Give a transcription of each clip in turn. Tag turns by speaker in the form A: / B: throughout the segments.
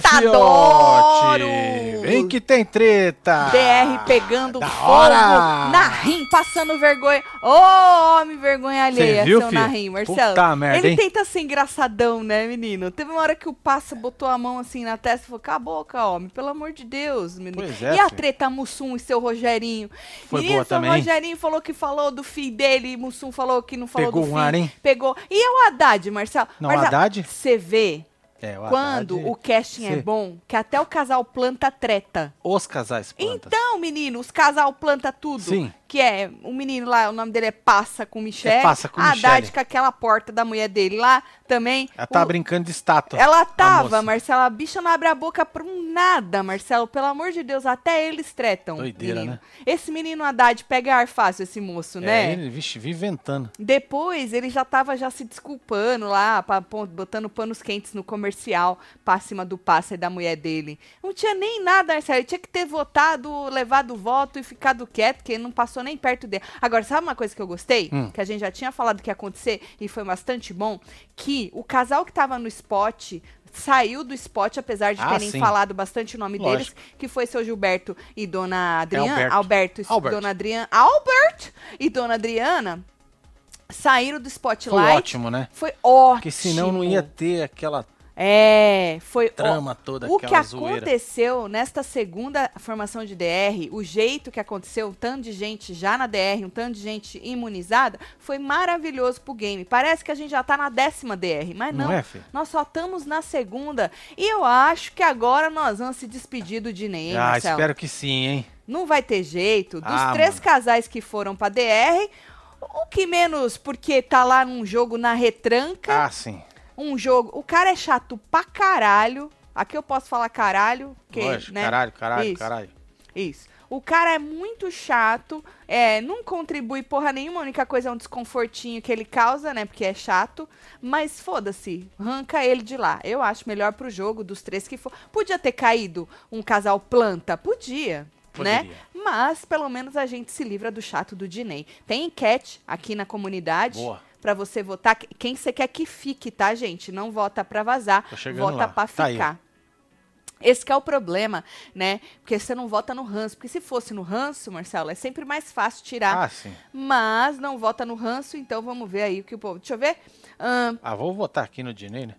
A: fiote! Vem que tem treta!
B: DR pegando
A: Da
B: fogo,
A: hora!
B: Narim passando vergonha. Ô, homem vergonha alheia,
A: viu,
B: seu
A: filho?
B: Narim, Marcelo.
A: Puta merda,
B: Ele
A: hein?
B: tenta ser engraçadão, né, menino? Teve uma hora que o Passa botou a mão assim na testa e falou, cala a boca, homem, pelo amor de Deus, menino.
A: Pois é,
B: e a treta Mussum e seu Rogerinho?
A: Foi
B: menino,
A: boa
B: seu
A: também.
B: Rogerinho falou que falou do filho dele e Mussum falou que não falou
A: Pegou
B: do
A: um
B: filho.
A: ar, hein?
B: Pegou. E é o Haddad, Marcelo?
A: Não,
B: Marcelo,
A: Haddad?
B: Você vê
A: É, o
B: quando
A: Haddad-
B: o casting é
A: Cê-
B: bom, que até o casal planta treta.
A: Os casais plantas.
B: Então, menino, os casal planta tudo.
A: Sim.
B: Que é, o menino lá, o nome dele é Passa com Michelle.
A: É Passa com
B: a. Haddad com aquela porta da mulher dele lá também.
A: Ela tá
B: O-
A: brincando de estátua.
B: Ela
A: a
B: tava,
A: moça.
B: Marcelo, a bicha não abre a boca pra um nada, Marcelo. Pelo amor de Deus, até eles tretam.
A: Doideira,
B: menino.
A: né?
B: Esse menino Haddad pega ar fácil, esse moço, né?
A: É, ele, vixe, vive ventando.
B: Depois ele já tava já se desculpando lá, pra, botando panos quentes no comercial pra cima do passe da mulher dele. Não tinha nem nada, Marcelo. Ele tinha que ter votado, levado o voto e ficado quieto, porque ele não passou nem perto dele. Agora, sabe uma coisa que eu gostei?
A: Hum.
B: Que a gente já tinha falado que ia acontecer e foi bastante bom? Que o casal que tava no spot saiu do spot, apesar de
A: Ah,
B: terem
A: sim.
B: falado bastante o nome
A: Lógico.
B: deles, que foi seu Gilberto e dona Adriana.
A: Alberto.
B: Alberto e
A: Albert.
B: dona Adriana. Albert e dona Adriana saíram do spotlight.
A: Foi ótimo, né?
B: Foi ótimo.
A: Porque senão não ia ter aquela
B: É, foi
A: trama toda,
B: o que
A: zoeira.
B: aconteceu nesta segunda formação de DR, o jeito que aconteceu, um tanto de gente já na DR, um tanto de gente imunizada, foi maravilhoso pro game. Parece que a gente já tá na décima DR, mas não.
A: Não é?
B: Nós só estamos na segunda. E eu acho que agora nós vamos se despedir do Dinei,
A: Ah,
B: Marcelo.
A: espero que sim, hein?
B: Não vai ter jeito. Dos
A: Ah,
B: três
A: mano.
B: casais que foram pra DR, o que menos porque tá lá num jogo na retranca,
A: Ah, sim.
B: Um jogo. O cara é chato pra caralho. Aqui eu posso falar caralho, porque,
A: Lógico,
B: né?
A: caralho, caralho,
B: Isso.
A: caralho.
B: Isso. O cara é muito chato, é, não contribui porra nenhuma, a única coisa é um desconfortinho que ele causa, né? Porque é chato. Mas foda-se, arranca ele de lá. Eu acho melhor pro jogo dos três que for. Podia ter caído um casal planta? Podia. Né?
A: Poderia.
B: Mas pelo menos a gente se livra do chato do Dinei. Tem enquete aqui na comunidade
A: Boa.
B: Pra você votar. Quem você quer que fique, tá, gente? Não vota pra vazar,
A: chegando
B: vota pra
A: Tá
B: ficar. Esse que é o problema, né? Porque você não vota no ranço. Porque se fosse no ranço, Marcelo, é sempre mais fácil tirar.
A: Ah, sim.
B: Mas não vota no ranço, então vamos ver aí o que o povo. Deixa eu ver. Ahn,
A: Ah, vou votar aqui no Dinei, né?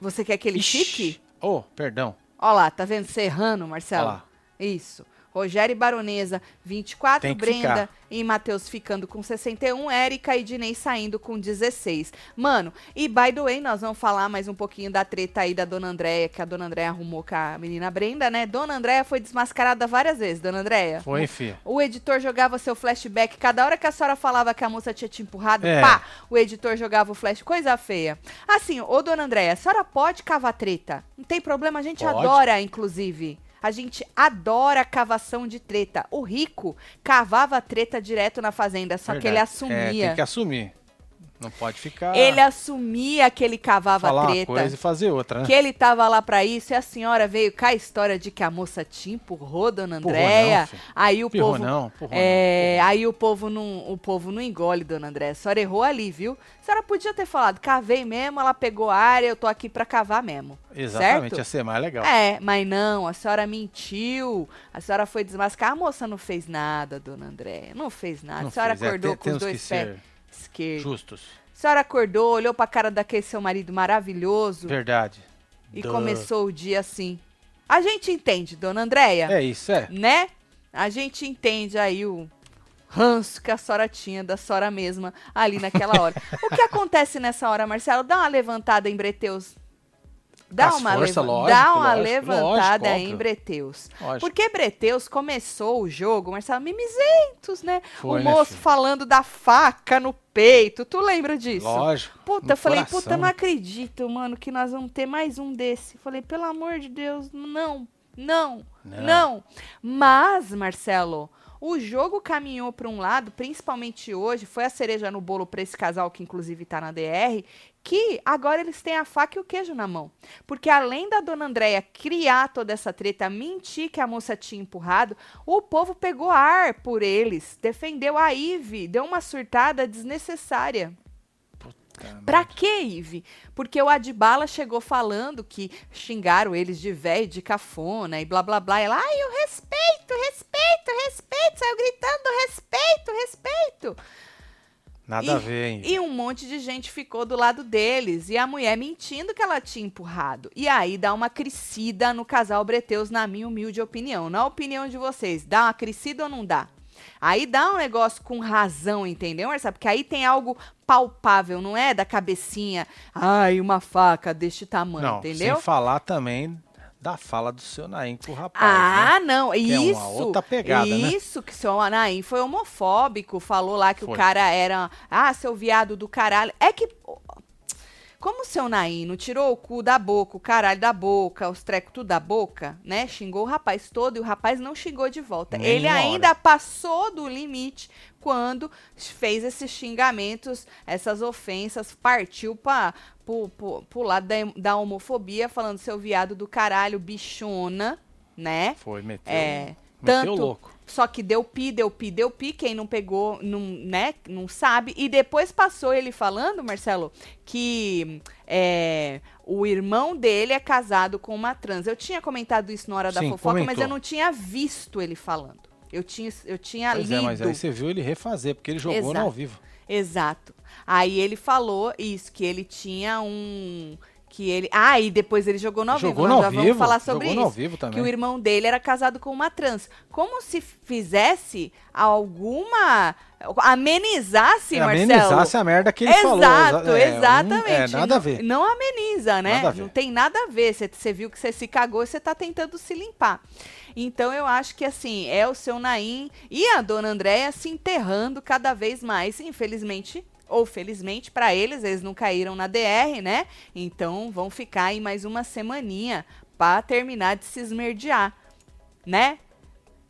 B: você quer que ele
A: Ixi.
B: fique?
A: Oh, perdão.
B: Ó lá, tá vendo? Você errando, Marcelo.
A: Ó lá.
B: Isso. Rogério e Baronesa, 24.
A: Tem que
B: Brenda
A: ficar.
B: e Matheus ficando com 61. Érica e Dinei saindo com 16. Mano, e by the way, nós vamos falar mais um pouquinho da treta aí da Dona Andréia, que a Dona Andréia arrumou com a menina Brenda, né? Dona Andréia foi desmascarada várias vezes, Dona Andréia.
A: Foi, filha.
B: O editor jogava seu flashback. Cada hora que a senhora falava que a moça tinha te empurrado,
A: É.
B: pá, o editor jogava o flash. Coisa feia. Assim, ô dona Andréia, a senhora pode cavar treta. Não tem problema, a gente
A: Pode.
B: adora, inclusive. A gente adora cavação de treta. O rico cavava treta direto na fazenda, só que ele
A: Verdade. É,
B: assumia.
A: tem que assumir. Não pode ficar.
B: Ele assumia que ele cavava
A: falar
B: treta.
A: uma coisa e fazer outra, né?
B: Que ele tava lá pra isso, e a senhora veio com a história de que a moça te empurrou, dona Andréia. aí o
A: Empurrou
B: povo.
A: não, empurrou
B: é,
A: não,
B: aí o povo não, o povo não engole, dona Andréia. A senhora errou ali, viu? A senhora podia ter falado, cavei mesmo, ela pegou a área, eu tô aqui pra cavar mesmo.
A: Exatamente,
B: certo?
A: ia ser mais legal.
B: É, mas não, a senhora mentiu. A senhora foi desmascarar. A moça não fez nada, dona Andréia. Não fez nada.
A: Não
B: a senhora
A: fez, é,
B: acordou
A: te-
B: com os dois pés
A: ser
B: esquerdos.
A: justos.
B: A senhora acordou, olhou pra cara daquele seu marido maravilhoso
A: Verdade.
B: e
A: Duh.
B: começou o dia assim. A gente entende, dona Andréia,
A: É isso, é.
B: né? A gente entende aí o ranço que a senhora tinha da senhora mesma ali naquela hora. o que acontece nessa hora, Marcelo? Dá uma levantada em Breteus. Dá
A: as
B: uma,
A: força,
B: leva-
A: lógico,
B: dá uma
A: lógico,
B: levantada
A: lógico,
B: em. Breteus.
A: Lógico.
B: Porque Breteus começou o jogo, Marcelo, mimizentos, né?
A: Foi,
B: o
A: né,
B: moço
A: filho?
B: falando da faca no peito. Tu lembra disso?
A: Lógico.
B: Puta, eu falei,
A: coração.
B: puta, não acredito, mano, que nós vamos ter mais um desse. Falei, pelo amor de Deus, não, não, não.
A: Não.
B: Mas, Marcelo, o jogo caminhou para um lado, principalmente hoje, foi a cereja no bolo para esse casal que inclusive tá na DR, que agora eles têm a faca e o queijo na mão. Porque além da dona Andréia criar toda essa treta, mentir que a moça tinha empurrado, o povo pegou ar por eles, defendeu a Ive, deu uma surtada desnecessária. Pra quê, Ive? Porque o Adbala chegou falando que xingaram eles de velho, de cafona e blá blá blá. E ela, ai, o respeito, respeito, respeito. Saiu gritando respeito, respeito.
A: Nada
B: e,
A: a ver, hein?
B: E um monte de gente ficou do lado deles. E a mulher mentindo que ela tinha empurrado. E aí dá uma crescida no casal Breteus, na minha humilde opinião. Na opinião de vocês, dá uma crescida ou não dá? Aí dá um negócio com razão, entendeu, Marcelo? Porque aí tem algo palpável, não é da cabecinha, ai, uma faca deste tamanho,
A: não,
B: entendeu?
A: Sem falar também da fala do seu Naim com o rapaz.
B: Ah,
A: né?
B: não,
A: que
B: isso.
A: É uma outra pegada, né?
B: isso, que seu Naim foi homofóbico, falou lá que
A: Foi.
B: o cara era, ah, seu viado do caralho. É que como o seu Naim não tirou o cu da boca, o caralho da boca, os trecos tudo da boca, né? Xingou o rapaz todo e o rapaz não xingou de volta.
A: Nem
B: Ele ainda
A: hora.
B: passou do limite quando fez esses xingamentos, essas ofensas, partiu para pro, pro, pro lado da, da homofobia, falando seu viado do caralho, bichona, né?
A: Foi, meteu,
B: É,
A: meteu
B: tanto-
A: louco.
B: Só que deu pi, deu pi, deu pi. Quem não pegou, não, né, não sabe. E depois passou ele falando, Marcelo, que é, o irmão dele é casado com uma trans. Eu tinha comentado isso na hora da
A: Sim,
B: fofoca, mas
A: comentou.
B: eu não tinha visto ele falando. Eu tinha, eu tinha
A: Pois
B: lido.
A: é, mas aí você viu ele refazer, porque ele jogou no
B: Exato.
A: ao vivo.
B: Exato. Aí ele falou isso, que ele tinha um. Que ele. Ah, e depois ele jogou no ao
A: jogou
B: vivo.
A: no
B: Nós
A: ao
B: já
A: vivo.
B: vamos falar sobre
A: jogou
B: isso.
A: no ao vivo também.
B: que o irmão dele era casado com uma trans. Como se fizesse alguma. amenizasse,
A: É,
B: Marcelo.
A: amenizasse a merda que ele
B: Exato,
A: falou. Exa- é, um-
B: exatamente.
A: é, nada a ver.
B: Não ameniza, né?
A: Nada a ver.
B: Não tem nada a ver. Você- Você viu que você se cagou e você tá tentando se limpar. Então eu acho que assim, é o seu Naim e a dona Andréia se enterrando cada vez mais, infelizmente. Ou felizmente para eles, eles não caíram na DR, né? Então vão ficar aí mais uma semaninha para terminar de se esmerdear, né?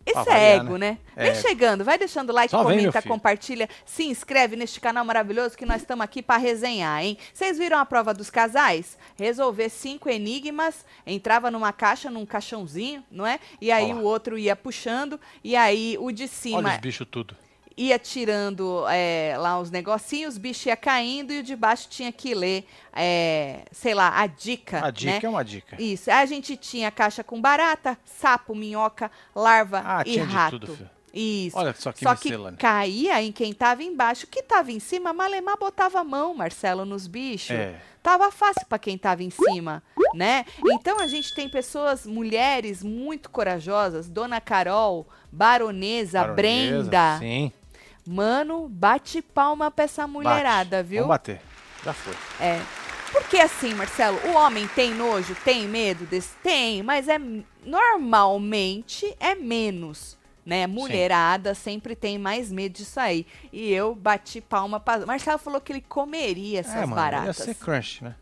B: Isso
A: Pra
B: é ego,
A: né?
B: né?
A: É.
B: Vem chegando, vai deixando like,
A: Só vem,
B: comenta,
A: filho.
B: compartilha, se inscreve neste canal maravilhoso que nós estamos aqui para resenhar, hein? Vocês viram a prova dos casais? Resolver cinco enigmas, entrava numa caixa, num caixãozinho, não é? E aí
A: Ó lá.
B: o outro ia puxando, e aí o de
A: Olha
B: cima
A: os bichos tudo.
B: Ia tirando é, lá os negocinhos, o bicho ia caindo e o de baixo tinha que ler, é, sei lá, a dica.
A: A dica
B: né?
A: é uma dica.
B: Isso. A gente tinha caixa com barata, sapo, minhoca, larva
A: Ah,
B: e
A: tinha de
B: rato.
A: tudo, filho.
B: Isso.
A: Olha só que
B: Só que
A: miscelânea.
B: caía em quem tava embaixo. Que tava em cima, Malemar botava a mão, Marcelo, nos bichos.
A: É.
B: Tava fácil para quem tava em cima, né? Então a gente tem pessoas, mulheres muito corajosas, Dona Carol, Baronesa,
A: Baronesa,
B: Brenda.
A: Sim.
B: Mano, bate palma pra essa mulherada,
A: bate.
B: viu?
A: Vamos bater. Já foi.
B: É. Porque assim, Marcelo, o homem tem nojo, tem medo desse? Tem, mas é normalmente é menos. Né? Mulherada sempre tem mais medo disso aí. E eu bati palma pra. Marcelo falou que ele comeria essas
A: é, mano, ia
B: baratas.
A: ser crunch, né?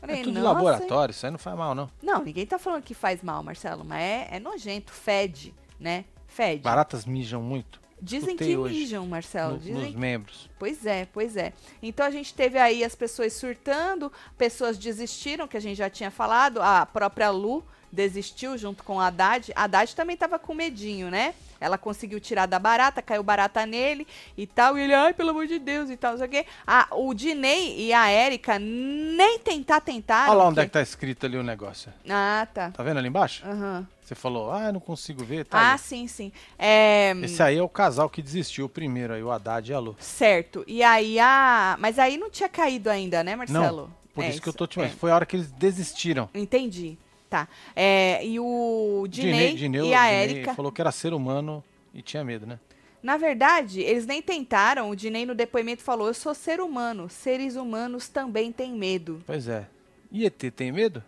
B: Falei,
A: é tudo
B: "Nossa,
A: laboratório, isso aí não faz mal, não.
B: Não, ninguém tá falando que faz mal, Marcelo, mas é, é nojento, fede, né? Fede.
A: Baratas mijam muito
B: Dizem que mijam, Marcelo.
A: no-
B: Dizem
A: nos membros.
B: Pois é, pois é. Então a gente teve aí as pessoas surtando, pessoas desistiram, que a gente já tinha falado, a própria Lu desistiu junto com a Haddad. A Haddad também tava com medinho, né? Ela conseguiu tirar da barata, caiu barata nele e tal. E ele, ai, pelo amor de Deus, e tal, não sei o quê. Ah, o Dinei e a Érica nem tentar tentaram.
A: Olha lá onde é
B: que-
A: que tá escrito ali o negócio.
B: Ah, tá.
A: Tá vendo ali embaixo?
B: Aham.
A: Você falou, ah, não consigo ver. Tá
B: Ah,
A: ali.
B: sim, sim. É,
A: Esse aí é o casal que desistiu primeiro aí, o Haddad e a Lu.
B: Certo. E aí a. Mas aí não tinha caído ainda, né, Marcelo?
A: Por
B: É
A: isso que eu tô te
B: é.
A: Foi a hora que eles desistiram.
B: Entendi. Tá. É, e o Dinei,
A: Dinei-
B: e a
A: Dinei
B: Érica.
A: falou que era ser humano e tinha medo, né?
B: Na verdade, eles nem tentaram. O Dinei no depoimento falou: Eu sou ser humano. Seres humanos também têm medo.
A: Pois é. E ET tem medo?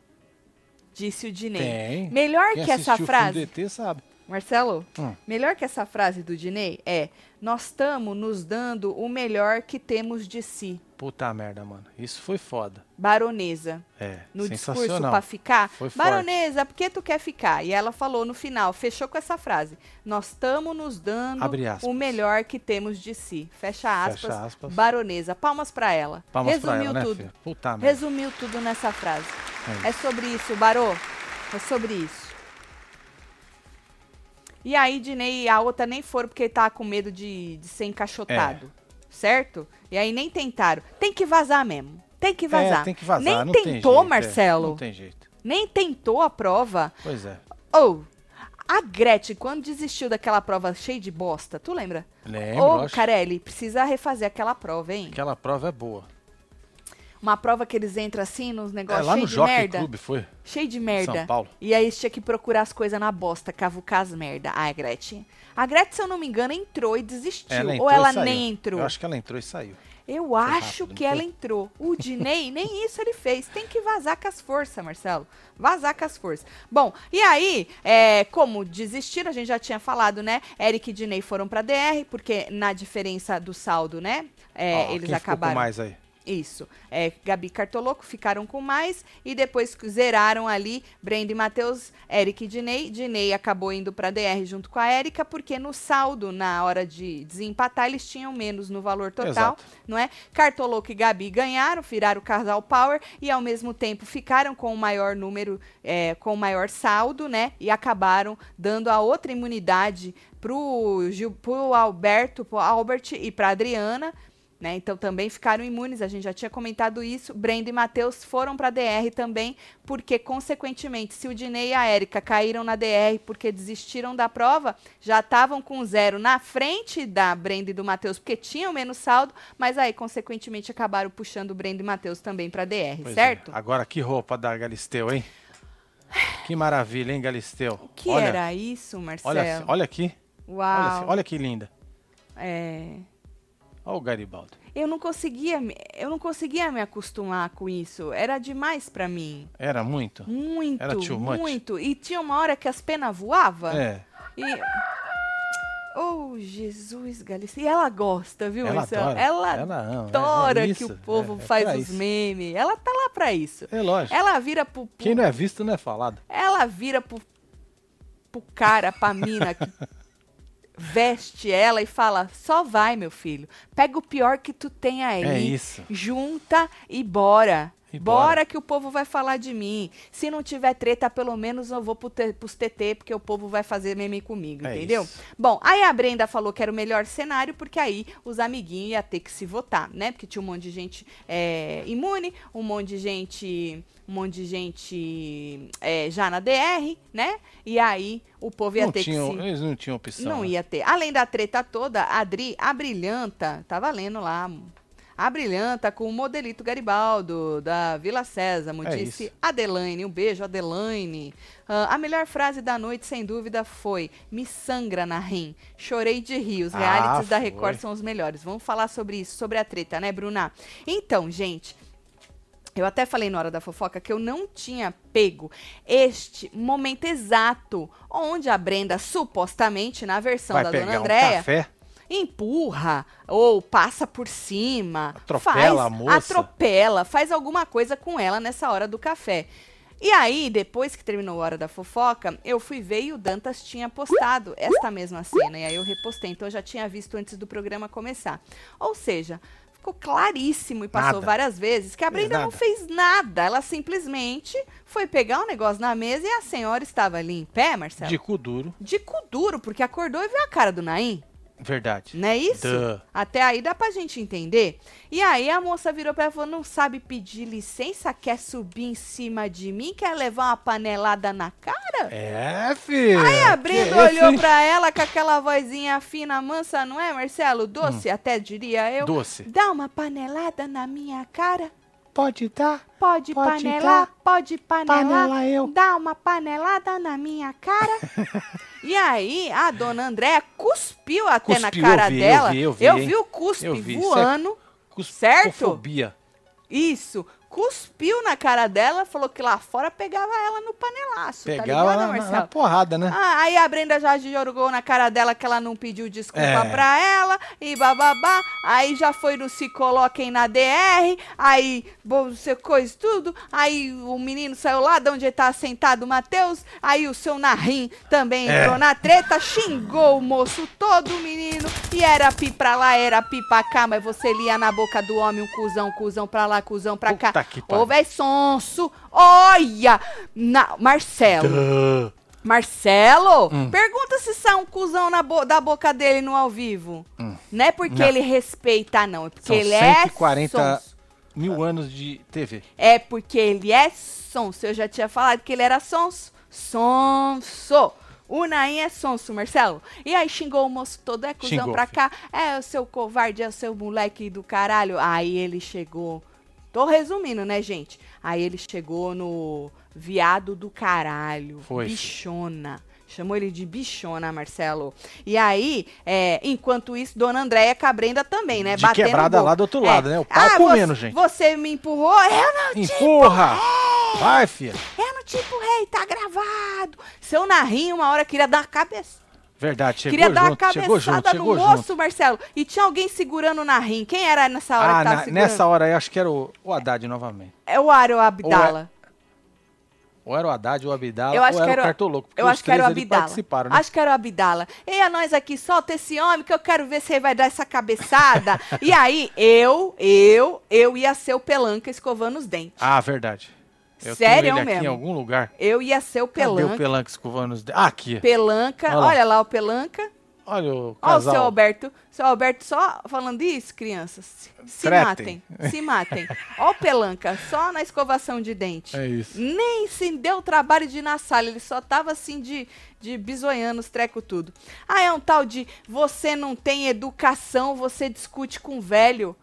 B: Disse o Dinei. Melhor
A: Quem
B: que essa
A: assistiu o filme
B: frase.
A: do ET sabe.
B: Marcelo,
A: Hum.
B: melhor que essa frase do Dinei é: Nós estamos nos dando o melhor que temos de si.
A: Puta merda, mano. Isso foi foda.
B: Baronesa.
A: É,
B: no discurso pra ficar.
A: Foi forte.
B: Baronesa, por que tu quer ficar? E ela falou no final, fechou com essa frase: Nós estamos nos dando o melhor que temos de si. Fecha aspas.
A: Fecha aspas.
B: Baronesa, palmas pra ela.
A: Palmas pra
B: Resumiu
A: ela, né,
B: tudo.
A: filho? Puta merda.
B: Resumiu tudo nessa frase.
A: É
B: É sobre isso, Barô. É sobre isso. E aí, Dinei e a outra nem foram porque tava com medo de, de ser encaixotado. certo? E aí nem tentaram. Tem que vazar mesmo. Tem que vazar.
A: É, tem que vazar.
B: Nem
A: não
B: tentou,
A: jeito, é,
B: Marcelo.
A: não tem jeito.
B: Nem tentou a prova.
A: Pois é.
B: Ou, a Gretchen, quando desistiu daquela prova cheia de bosta, tu lembra?
A: Lembro,
B: Ô,
A: lógico.
B: Carelli, precisa refazer aquela prova, hein?
A: Aquela prova é boa.
B: Uma prova que eles entram assim nos
A: É,
B: negócios
A: lá
B: cheio
A: no
B: de
A: Jockey
B: merda.
A: Clube foi.
B: Cheio de merda.
A: São Paulo.
B: E aí eles tinham que procurar as coisas na bosta, cavucar as merda. Ah, a Gretchen. A Gretchen, se eu não me engano, entrou e desistiu.
A: Ela entrou
B: Ou ela nem entrou?
A: Eu acho que ela entrou e saiu.
B: Eu acho
A: rápido,
B: que ela
A: foi?
B: entrou. O Dinei, nem isso ele fez. Tem que vazar com as forças, Marcelo. Vazar com as forças. Bom, e aí, é, como desistiram, a gente já tinha falado, né? Eric e Dinei foram pra DR, porque na diferença do saldo, né? É,
A: Ó,
B: eles
A: quem
B: acabaram.
A: mais aí?
B: Isso. É, Gabi e Cartoloco ficaram com mais e depois zeraram ali Brenda e Matheus, Eric e Dinei. Dinei acabou indo para DR junto com a Érica, porque no saldo, na hora de desempatar, eles tinham menos no valor total,
A: Exato.
B: não é? Cartoloco e Gabi ganharam, viraram o casal Power e ao mesmo tempo ficaram com o maior número, é, com o maior saldo, né? E acabaram dando a outra imunidade pro, Gil, pro Alberto, pro Albert e pra Adriana, né? Então também ficaram imunes, a gente já tinha comentado isso. Brenda e Matheus foram para DR também, porque consequentemente, se o Dinei e a Érica caíram na DR porque desistiram da prova, já estavam com zero na frente da Brenda e do Matheus, porque tinham menos saldo, mas aí consequentemente acabaram puxando o Brenda e Matheus também para DR,
A: Pois é.
B: certo?
A: Agora que roupa da Galisteu, hein? Que maravilha, hein, Galisteu?
B: O que
A: olha,
B: era isso, Marcelo?
A: Olha, olha aqui. Olha,
B: Uau.
A: assim, olha que linda.
B: É,
A: Olha o Garibaldi.
B: eu não conseguia, me- eu não conseguia me acostumar com isso. Era demais para mim.
A: Era muito?
B: Muito,
A: Era too much?
B: muito. E tinha uma hora que as penas voavam.
A: É.
B: E. Oh, Jesus, Galícia. E ela gosta, viu,
A: Ela
B: Marcelo?
A: adora.
B: Ela,
A: Ela ama, é-
B: adora
A: é
B: que o povo
A: é- é
B: faz os
A: isso.
B: memes. Ela tá lá pra isso.
A: É lógico.
B: Ela vira pro, pro-
A: Quem não é visto não é falado.
B: ela vira pro, pro cara, pra mina que veste ela e fala: só vai, meu filho. Pega o pior que tu tem aí.
A: É isso.
B: Junta e bora.
A: E
B: bora.
A: bora.
B: que o povo vai falar de mim. Se não tiver treta, pelo menos eu vou pro te, pros TT, porque o povo vai fazer meme comigo,
A: É
B: entendeu?
A: isso.
B: Bom, aí a Brenda falou que era o melhor cenário, porque aí os amiguinhos iam ter que se votar, né? Porque tinha um monte de gente é, imune, um monte de gente. Um monte de gente é, já na DR, né? E aí o povo ia
A: Não
B: ter
A: tinham,
B: que se.
A: Eles não tinham opção.
B: Não
A: né?
B: ia ter. Além da treta toda, a Adri, a Brilhanta, tava lendo lá. A Brilhanta com o modelito Garibaldo, da Vila Sésamo,
A: É
B: disse
A: isso.
B: Adelaine. Um beijo, Adelaine. Ah, a melhor frase da noite, sem dúvida, foi: Me sangra na rim. Chorei de rir. Os
A: Ah,
B: realities da
A: foi.
B: Record são os melhores. Vamos falar sobre isso, sobre a treta, né, Bruna? Então, gente. Eu até falei na hora da fofoca que eu não tinha pego este momento exato onde a Brenda, supostamente, na versão
A: Vai
B: da dona
A: um
B: Andréia,
A: café.
B: Empurra ou passa por cima,
A: Atropela
B: faz,
A: a moça.
B: atropela, faz alguma coisa com ela nessa hora do café. E aí, depois que terminou a hora da fofoca, eu fui ver e o Dantas tinha postado esta mesma cena. E aí eu repostei. Então eu já tinha visto antes do programa começar. Ou seja, ficou claríssimo e passou
A: Nada.
B: várias vezes que a Brenda não fez nada. Ela simplesmente foi pegar um negócio na mesa e a senhora estava ali em pé, Marcelo.
A: De cu duro.
B: De cu duro, porque acordou e viu a cara do Naim.
A: Verdade.
B: Não é isso?
A: Duh.
B: Até aí dá pra gente entender. E aí a moça virou pra ela e falou: não sabe pedir licença, quer subir em cima de mim, quer levar uma panelada na cara?
A: É, filho.
B: Aí a Brenda olhou
A: hein?
B: pra ela com aquela vozinha fina, mansa, não é, Marcelo? Doce, até diria eu.
A: Hum. Doce.
B: Dá uma panelada na minha cara.
A: Pode dar.
B: Pode,
A: Pode
B: panelar,
A: dar.
B: pode panelar.
A: Panela eu.
B: Dá uma panelada na minha cara. e aí, a dona Andréa cuspiu até na
A: Cuspiu,
B: cara
A: eu vi, eu
B: dela.
A: vi, eu vi, hein?
B: o cuspe
A: Eu vi. Isso é
B: voando. Certo? Isso. Cuspiu na cara dela, falou que lá fora pegava ela no panelaço. tá
A: Pegava
B: ligado,
A: na, na
B: Marcelo?
A: porrada, né?
B: Ah, aí a Brenda já jogou na cara dela que ela não pediu desculpa
A: É.
B: pra ela e bababá. Aí já foi no Se Coloquem na DR, aí você coisa tudo. Aí o menino saiu lá de onde ele tá sentado, o Matheus. Aí o seu Narim também
A: É.
B: entrou na treta, xingou o moço todo, o menino. E era pi pra lá, era pi pra cá, mas você lia na boca do homem um cuzão, cuzão pra lá, cuzão pra cá.
A: Puta que pariu.
B: Ô, véi sonso, olha! Na, Marcelo.
A: Duh.
B: Marcelo,
A: Hum.
B: pergunta se sai um cuzão na bo- da boca dele no ao vivo.
A: Hum.
B: Não é porque
A: Não.
B: ele respeita, não. É porque
A: São
B: ele é
A: 140
B: sonso.
A: mil anos de TV.
B: É porque ele é sonso. Eu já tinha falado que ele era sonso. Sonso. O Naim é sonso, Marcelo. E aí xingou o moço todo, é cuzão
A: Xingou,
B: pra
A: filho.
B: cá. É o seu covarde, é o seu moleque do caralho. Aí ele chegou. Tô resumindo, né, gente? Aí ele chegou no viado do caralho.
A: Foi.
B: Bichona. Chamou ele de bichona, Marcelo. E aí, é, enquanto isso, Dona Andréia Cabrenda também, né?
A: De
B: batendo
A: quebrada lá do outro lado, né? O pau
B: ah,
A: comendo,
B: você,
A: gente.
B: Você me empurrou? Eu não te
A: Empurra! Vai, filha.
B: eu não te empurrei, tá gravado. Seu narrinho, uma hora queria dar uma cabeça.
A: Verdade, chegou
B: queria dar uma
A: junto, chegou junto,
B: cabeçada no
A: chegou
B: moço,
A: junto.
B: Marcelo. E tinha alguém segurando o narrinho. Quem era nessa hora
A: Ah,
B: que tava
A: na- nessa hora aí acho que era o, o Haddad novamente.
B: É o Aro Abdala.
A: Ou era o Haddad, ou o Abdala,
B: Eu acho
A: ou
B: que
A: era o Cartoloco. porque
B: Eu acho que era o Abdala.
A: participaram, né?
B: Acho que era o Abdala. E a nós aqui, solta esse homem que eu quero ver se ele vai dar essa cabeçada. e aí, eu, eu, eu ia ser o pelanca escovando os dentes.
A: Ah, verdade. Eu
B: Sério
A: tenho
B: mesmo?
A: em algum lugar.
B: Eu ia ser o
A: Cadê
B: pelanca.
A: o Pelanca escovando os dentes? Ah, aqui.
B: Pelanca,
A: Olha lá.
B: olha lá o pelanca.
A: Olha o
B: Ó, o
A: casal.
B: seu Alberto. Seu Alberto só falando isso, crianças. Se,
A: Tretem.
B: matem. Se matem. Ó o pelanca, só na escovação de dente.
A: É isso.
B: Nem se deu o trabalho de ir na sala, ele só tava assim de, de bisoiando os treco tudo. Ah, é um tal de você não tem educação, você discute com velho.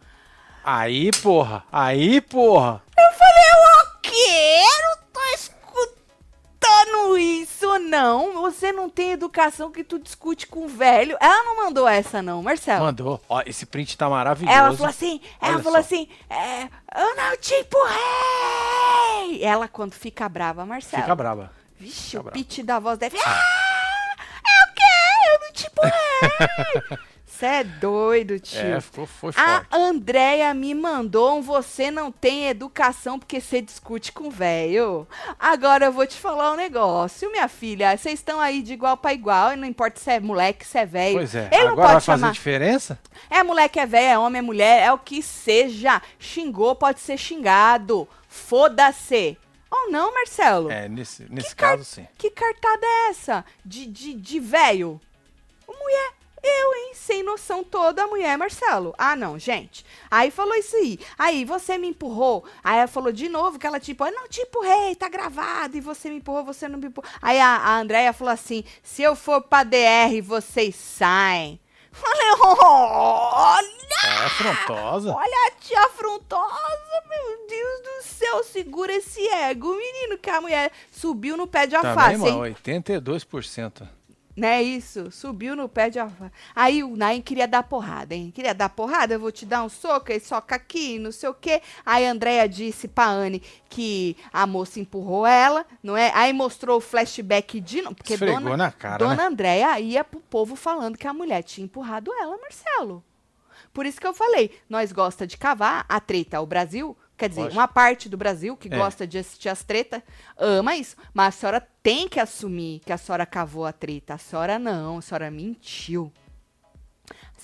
A: Aí, porra. Aí, porra.
B: Eu falei, eu quero, tô escutando isso, não. Você não tem educação que tu discute com velho. Ela não mandou essa, não, Marcelo.
A: Mandou. Ó, esse print tá maravilhoso.
B: Ela falou assim, ela
A: Olha
B: falou
A: só.
B: assim, é, eu não te empurrei. Ela, quando fica brava, Marcelo.
A: Fica brava.
B: Vixe,
A: Fica
B: o
A: brava.
B: pitch da voz deve. Ah, é o quê? Eu não te empurrei. Você é doido, tio.
A: É, ficou, foi
B: A. Andréia me mandou um você não tem educação porque você discute com velho. Agora eu vou te falar um negócio, minha filha. Vocês estão aí de igual pra igual, e não importa se é moleque, se é velho.
A: Pois é.
B: Ele não
A: Agora vai
B: pode
A: fazer
B: chamar.
A: diferença?
B: É moleque, é velho, é homem, é mulher, é o que seja. Xingou, pode ser xingado. Foda-se. Ou não, Marcelo?
A: É, nesse, nesse caso, sim.
B: Que cartada é essa? De, de, de velho? Sem noção toda a mulher, Marcelo. Ah, não, gente. Aí falou isso aí. Aí você me empurrou. Aí ela falou de novo que ela tipo, eu não te empurrei, tá gravado. E você me empurrou, você não me empurrou. Aí a, a Andréia falou assim: se eu for pra DR, vocês saem. Falei, olha!
A: É afrontosa.
B: Olha a tia afrontosa, meu Deus do céu, segura esse ego, menino, que a mulher subiu no pé de
A: Também,
B: alface,
A: mano,
B: hein?
A: 82%.
B: Não é isso? Subiu no pé de alface. Aí o Nain queria dar porrada, hein? Queria dar porrada, eu vou te dar um soco, aí soca aqui, não sei o quê. Aí a Andrea disse pra Anne que a moça empurrou ela, não é? Aí mostrou o flashback de novo, porque
A: Esfregou
B: dona,
A: na cara,
B: dona
A: né?
B: Andréia ia pro povo falando que a mulher tinha empurrado ela, Marcelo. Por isso que eu falei, nós gosta de cavar a treta, o Brasil, quer dizer,
A: Lógico.
B: uma parte do Brasil que
A: É.
B: gosta de assistir as tretas, ama isso. Mas a senhora tem que assumir que a senhora cavou a treta. A senhora não, a senhora mentiu.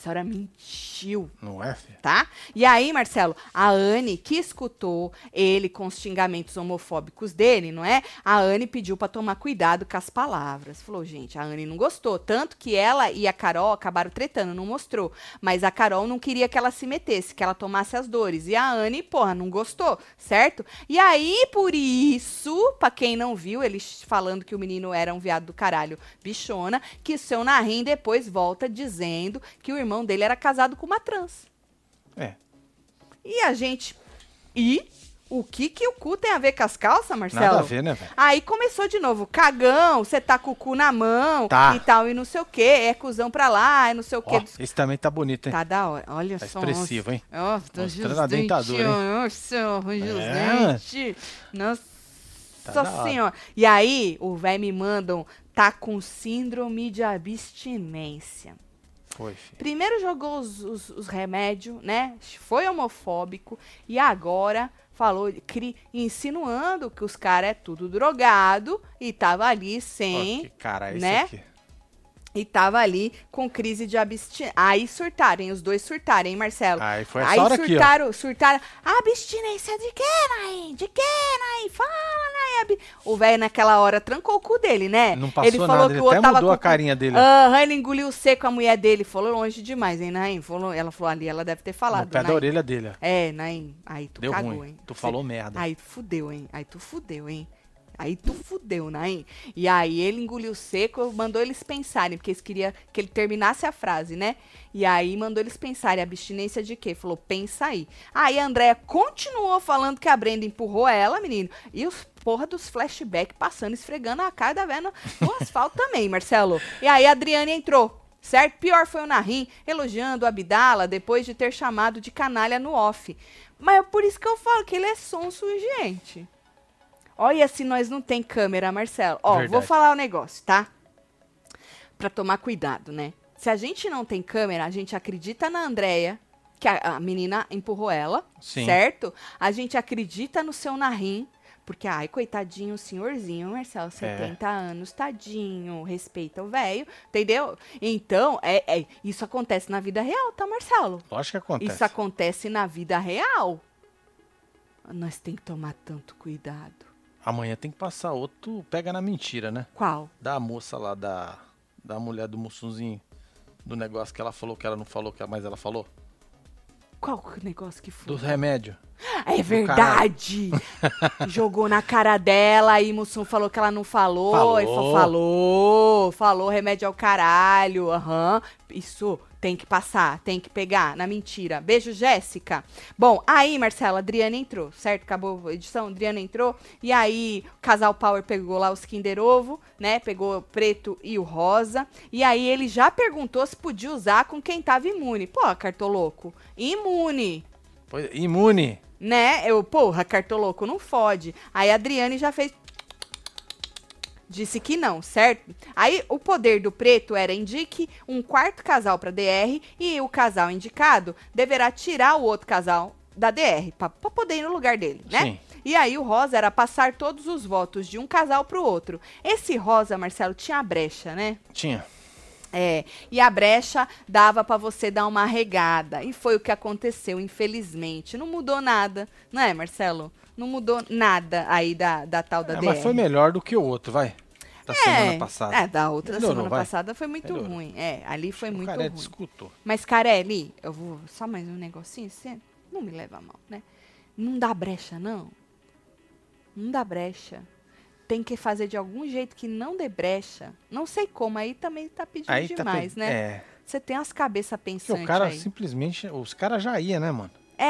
B: A senhora mentiu
A: Não é, filho?
B: tá? E aí, Marcelo, a Anne, que escutou ele com os xingamentos homofóbicos dele, não é? A Anne pediu pra tomar cuidado com as palavras. Falou, gente, a Anne não gostou. Tanto que ela e a Carol acabaram tretando, não mostrou. Mas a Carol não queria que ela se metesse, que ela tomasse as dores. E a Anne, porra, não gostou, certo? E aí, por isso, pra quem não viu, eles falando que o menino era um viado do caralho bichona, que seu Narim depois volta dizendo que o irmão dele era casado com uma trans.
A: É.
B: E a gente. E o que que o cu tem a ver com as calças, Marcelo?
A: Nada a ver, né, velho?
B: Aí começou de novo, cagão, você tá com o cu na mão
A: Tá.
B: e tal, e não sei o quê, é cuzão pra lá, é não sei o quê.
A: Ó, esse também tá bonito, hein?
B: Tá da hora, olha
A: Tá
B: só.
A: expressivo, hein?
B: Ó,
A: Mostrando a dentadura, hein?
B: Nossa,
A: É.
B: Nossa
A: Tá da hora.
B: senhora. E aí, o velho me mandam, tá com síndrome de abstinência.
A: Foi.
B: Primeiro jogou os, os- os remédios, né? Foi homofóbico e agora falou, cri- insinuando que os caras é tudo drogado e tava ali sem,
A: que cara é esse
B: né?
A: aqui?
B: E tava ali com crise de abstinência. Aí surtarem, os dois surtarem, hein, Marcelo?
A: Aí foi essa
B: Aí
A: hora aqui, ó.
B: surtaram, surtaram. Abstinência de quê, Nain? De quê, Nain? Fala, Nain. Abi. O velho naquela hora trancou o cu dele, né?
A: Não passou
B: ele falou
A: nada,
B: que
A: ele
B: o outro
A: até
B: tava
A: mudou
B: com
A: a carinha dele.
B: Aham, ele engoliu seco a mulher dele. Falou longe demais, hein, Naim? Falou, ela falou ali, ela deve ter falado.
A: no pé da
B: Naim.
A: orelha dele.
B: É, Naim. Aí tu
A: Deu
B: cagou,
A: ruim.
B: hein?
A: Tu
B: Você-
A: falou merda.
B: Aí tu fudeu, hein? Aí tu fudeu, hein? Aí tu fudeu, Naim. E aí ele engoliu seco, mandou eles pensarem, porque eles queriam que ele terminasse a frase, né? E aí mandou eles pensarem, abstinência de quê? Falou, pensa aí. Aí a Andrea continuou falando que a Brenda empurrou ela, menino. E os porra dos flashbacks passando, esfregando a cara da velha no, asfalto também, Marcelo. E aí a Adriane entrou. Certo? Pior foi o Narim elogiando o Abdala depois de ter chamado de canalha no off. Mas é por isso que eu falo que ele é sonso gente. Olha se nós não tem câmera, Marcelo. Ó,
A: Verdade.
B: vou falar um negócio, tá? Pra tomar cuidado, né? Se a gente não tem câmera, a gente acredita na Andrea, que a, a menina empurrou ela,
A: Sim.
B: certo? A gente acredita no seu Narim, porque, ai, coitadinho, senhorzinho, Marcelo, 70 anos, tadinho, respeita o velho, entendeu? Então, é, é- isso acontece na vida real, tá, Marcelo?
A: Lógico que acontece.
B: Isso acontece na vida real. Nós tem que tomar tanto cuidado.
A: Amanhã tem que passar outro. Pega na mentira, né?
B: Qual?
A: Da moça lá, da, da mulher do Mussunzinho. Do negócio que ela falou que ela não falou, que mas ela falou.
B: Qual que negócio que foi?
A: Dos remédios.
B: É verdade! Jogou na cara dela e Mussum falou que ela não falou.
A: Falou.
B: E fa- falou, falou remédio ao caralho. Aham. Isso tem que passar, tem que pegar. Na mentira. Beijo, Jéssica. Bom, aí, Marcela, Adriana entrou, certo? Acabou a edição, Adriana entrou. E aí, o casal Power pegou lá os Kinder Ovo, né? Pegou o preto e o rosa. E aí, ele já perguntou se podia usar com quem tava imune. Pô, cartoloco, imune
A: Pois- imune.
B: né? Eu, porra, cartoloco, não fode. Aí a Adriane já fez. Disse que não, certo? Aí o poder do preto era indique um quarto casal para DR e o casal indicado deverá tirar o outro casal da DR para poder ir no lugar dele, né?
A: Sim.
B: E aí o rosa era passar todos os votos de um casal pro outro. Esse rosa, Marcelo, tinha a brecha, né?
A: Tinha.
B: É, e a brecha dava pra você dar uma regada. E foi o que aconteceu, infelizmente. Não mudou nada, não é, Marcelo? Não mudou nada aí da, da tal da
A: É,
B: DR.
A: mas foi melhor do que o outro, vai. Da semana passada.
B: É, da outra
A: Melhorou,
B: semana
A: vai.
B: passada foi muito
A: Melhorou.
B: ruim. É, ali foi
A: o
B: muito
A: cara é
B: ruim.
A: discutou.
B: Mas, Carelli, eu vou. Só mais um negocinho, você não me leva a mal, né? Não dá brecha, não. Não dá brecha. Tem que fazer de algum jeito que não dê brecha. Não sei como, aí também tá pedindo
A: Aí tá
B: demais,
A: pe-
B: né?
A: É.
B: Você tem as cabeças pensantes
A: o cara
B: aí.
A: simplesmente. Os caras já iam, né, mano?
B: É,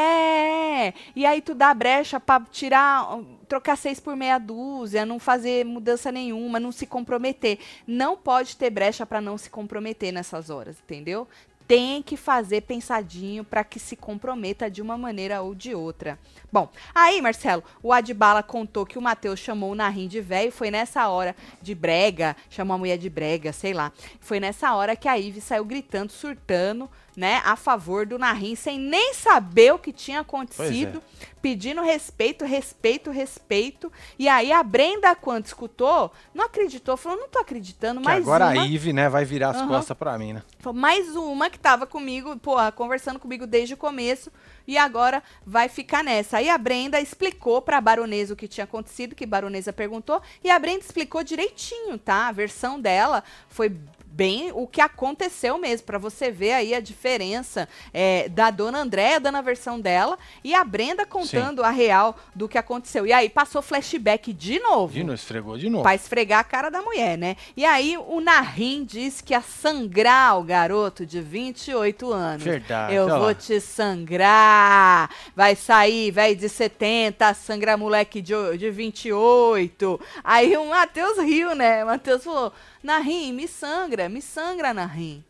B: e aí tu dá brecha pra tirar, trocar seis por meia dúzia, não fazer mudança nenhuma, não se comprometer. Não pode ter brecha pra não se comprometer nessas horas, entendeu? Tem que fazer pensadinho pra que se comprometa de uma maneira ou de outra. Bom, aí, Marcelo, o Adbala contou que o Matheus chamou o Narim de velho, foi nessa hora de brega, chamou a mulher de brega, sei lá. Foi nessa hora que a Ive saiu gritando, surtando, né, a favor do Narim, sem nem saber o que tinha acontecido, pedindo respeito, respeito, respeito. E aí a Brenda, quando escutou, não acreditou, falou, não tô acreditando,
A: Que
B: mais
A: agora
B: uma.
A: a Ive, né, vai virar as
B: Aham.
A: costas pra mim, né?
B: Falou, mais uma que tava comigo, porra, conversando comigo desde o começo e agora vai ficar nessa. Aí a Brenda explicou pra baronesa o que tinha acontecido, que a baronesa perguntou, e a Brenda explicou direitinho, tá? A versão dela foi bem o que aconteceu mesmo, pra você ver aí a diferença é, da dona Andréia dando a versão dela e a Brenda contando a real do que aconteceu. E aí passou flashback de novo.
A: De novo, esfregou de novo.
B: Pra esfregar a cara da mulher, né? E aí o Narim disse que ia sangrar o garoto de 28 anos.
A: Verdade.
B: Eu vou
A: lá.
B: te sangrar. Vai sair, velho de 70, sangra moleque de, de 28. Aí o Matheus riu, né? O Matheus falou: Narim, me sangra, me sangra, Narim.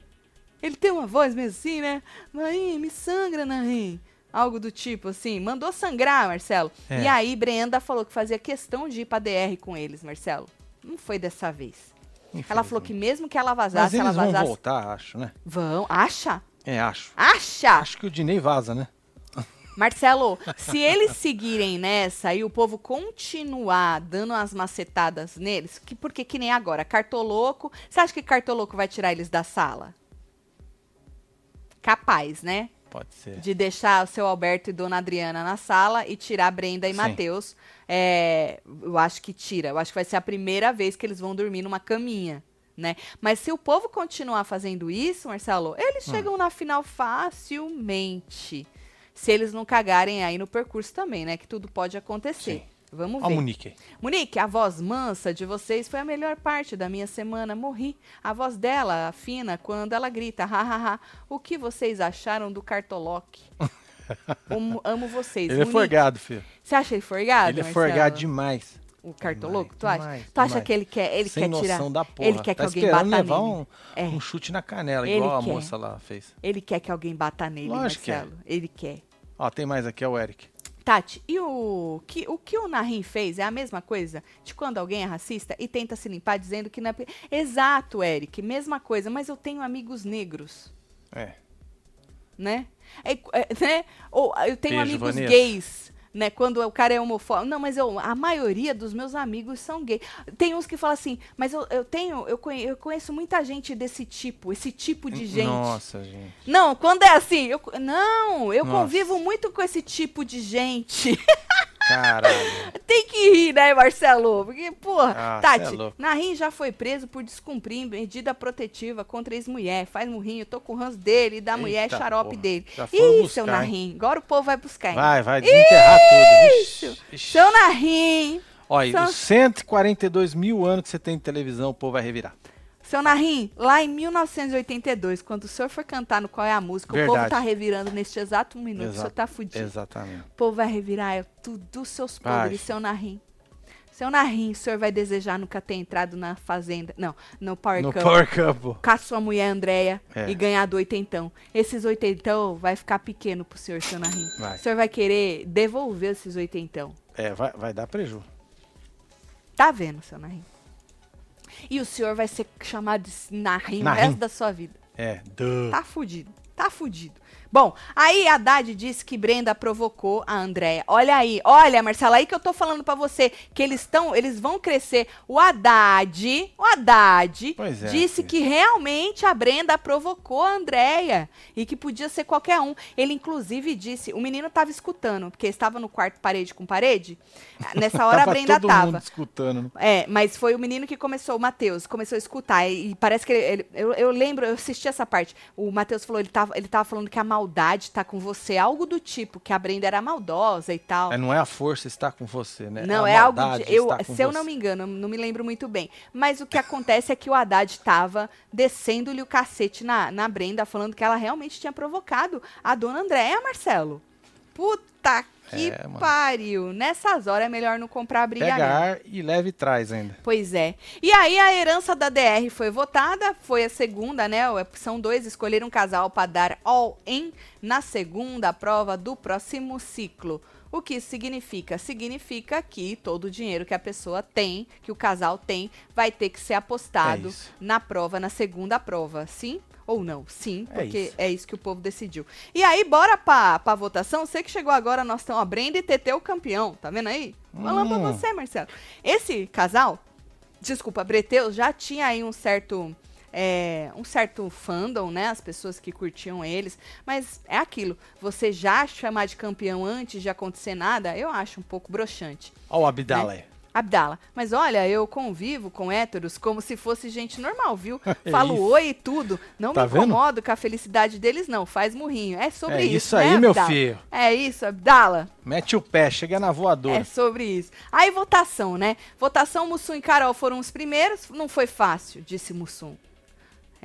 B: Ele tem uma voz mesmo assim, né? Narim, me sangra, Narim. Algo do tipo assim. Mandou sangrar, Marcelo.
A: É.
B: E aí Brenda falou que fazia questão de ir pra DR com eles, Marcelo. Não foi dessa vez. Ela falou que mesmo que ela
A: Mas
B: vazasse, ela
A: eles vão
B: vazasse.
A: voltar, acho, né?
B: Vão. Acha?
A: É, acho.
B: Acha?
A: Acho que o Dinei vaza, né?
B: Marcelo, se eles seguirem nessa e o povo continuar dando umas macetadas neles, que, porque que nem agora, cartoloco, você acha que cartoloco vai tirar eles da sala? Capaz, né?
A: pode ser.
B: de deixar o seu Alberto e Dona Adriana na sala e tirar Brenda e
A: Sim.
B: Matheus. É, eu acho que tira. Eu acho que vai ser a primeira vez que eles vão dormir numa caminha. Né? Mas se o povo continuar fazendo isso, Marcelo, eles
A: Hum.
B: chegam na final facilmente. Se eles não cagarem aí no percurso também, né? Que tudo pode acontecer.
A: Sim.
B: Vamos
A: Ó,
B: ver.
A: o Monique.
B: Monique, a voz mansa de vocês foi a melhor parte da minha semana. Morri. A voz dela, fina, quando ela grita, hahaha. O que vocês acharam do Cartolock? amo, amo vocês.
A: Ele é
B: Monique,
A: forgado, filho.
B: Você acha ele forgado?
A: Ele é
B: Marcelo?
A: forgado demais.
B: O Cartoloco, tu acha?
A: demais,
B: tu acha
A: demais.
B: que ele quer, ele
A: Sem
B: quer
A: noção
B: tirar?
A: da porra.
B: Ele quer
A: tá
B: que alguém bata
A: levar
B: nele.
A: um,
B: É.
A: um chute na canela,
B: Ele
A: igual a
B: quer.
A: moça lá fez.
B: Ele quer que alguém bata nele,
A: Lógico que é.
B: Marcelo. Ele quer.
A: Ó, tem mais aqui, é o Eric.
B: Tati, e o que o, que o Narim fez é a mesma coisa de quando alguém é racista e tenta se limpar dizendo que não é. Exato, Eric, mesma coisa, mas eu tenho amigos negros,
A: É.
B: né? É, é, né? Ou eu tenho
A: Beijo,
B: amigos
A: Vanessa.
B: gays. Né, quando o cara é homofóbico. Não, mas eu, a maioria dos meus amigos são gays. Tem uns que falam assim, mas eu, eu tenho, eu conheço, eu conheço muita gente desse tipo, esse tipo de gente.
A: Nossa, gente.
B: Não, quando é assim, eu, não, eu
A: Nossa.
B: convivo muito com esse tipo de gente.
A: Caralho.
B: Tem que rir, né, Marcelo? Porque, porra,
A: Ah, é
B: Tati,
A: louco.
B: Narim já foi preso por descumprir medida protetiva contra ex-mulher. Faz murrinho, tô com o ranço dele e da mulher
A: Eita,
B: xarope
A: porra.
B: dele. Ih,
A: buscar,
B: seu? Narim, agora o povo vai buscar. hein?
A: Vai, vai desenterrar tudo. Vixe, vixe.
B: Seu Narim,
A: Olha,
B: São-
A: os 142 mil anos que você tem de televisão, o povo vai revirar.
B: Seu Narim, lá em 1982, quando o senhor foi cantar no Qual é a Música, o povo
A: Verdade.
B: tá revirando neste exato minuto, o
A: Exato.
B: senhor tá fudido.
A: Exatamente.
B: O povo vai revirar é tudo dos seus podres, seu Narim. Seu Narim, o senhor vai desejar nunca ter entrado na fazenda. Não, no Power
A: No
B: Cup.
A: Power Cup.
B: Com a sua mulher Andréia
A: É.
B: e ganhar do oitentão. Esses oitentão vai ficar pequeno pro senhor, seu Narim.
A: Vai.
B: O senhor vai querer devolver esses oitentão.
A: É, vai, vai dar preju.
B: Tá vendo, seu Narim? E o senhor vai ser chamado de Narim o resto da sua vida.
A: É, duh.
B: Tá fudido. Tá fudido. Bom, aí a Haddad disse que Brenda provocou a Andréia. Olha aí, olha, Marcela, aí que eu tô falando pra você que eles estão, eles vão crescer. O Haddad, o Haddad
A: é,
B: disse
A: filho.
B: que realmente a Brenda provocou a Andréia e que podia ser qualquer um. Ele inclusive disse, o menino tava escutando, porque estava no quarto parede com parede. Nessa hora a Brenda
A: todo
B: tava.
A: mundo escutando. né?
B: É, mas foi o menino que começou, o Matheus, começou a escutar. E, e parece que ele. ele- eu, eu lembro, eu assisti essa parte. O Matheus falou, ele tava, ele tava falando que a maldade tá com você, algo do tipo, que a Brenda era maldosa e tal.
A: É, não é a força estar com você, né?
B: Não,
A: a
B: é algo de, eu, se eu
A: você.
B: não me engano, eu não me lembro muito bem. Mas o que acontece é que o Haddad tava descendo-lhe o cacete na, na Brenda, falando que ela realmente tinha provocado a dona Andréia, Marcelo. Puta que
A: É,
B: pariu. Nessas horas é melhor não comprar briga.
A: Pegar e leve e traz ainda.
B: Pois é. E aí a herança da DR foi votada, foi a segunda, né? São dois, escolheram um casal para dar all-in na segunda prova do próximo ciclo. O que isso significa? Significa que todo o dinheiro que a pessoa tem, que o casal tem, vai ter que ser apostado
A: É
B: na prova, na segunda prova. Sim ou não? Sim,
A: É
B: porque
A: isso.
B: é isso que o povo decidiu. E aí, bora pra, pra votação? Você que chegou agora, nós estamos a Brenda e Teteu campeão. Tá vendo aí? Falando pra
A: Hum.
B: você, Marcelo. Esse casal, desculpa, Breteus, já tinha aí um certo. é, um certo fandom, né? As pessoas que curtiam eles. Mas é aquilo. Você já chamar de campeão antes de acontecer nada, eu acho um pouco broxante.
A: Ó o Abdala aí.
B: Abdala, mas olha, eu convivo com héteros como se fosse gente normal, viu?
A: É
B: Falo
A: isso.
B: oi e tudo. Não
A: Tá
B: me
A: vendo?
B: incomodo com a felicidade deles, não. Faz murrinho. É sobre
A: É
B: isso.
A: isso
B: né,
A: aí, meu
B: Abdala?
A: filho.
B: É isso, Abdala.
A: Mete o pé, chega na voadora.
B: É sobre isso. Aí, votação, né? Votação, Mussum e Carol foram os primeiros. Não foi fácil, disse Mussum.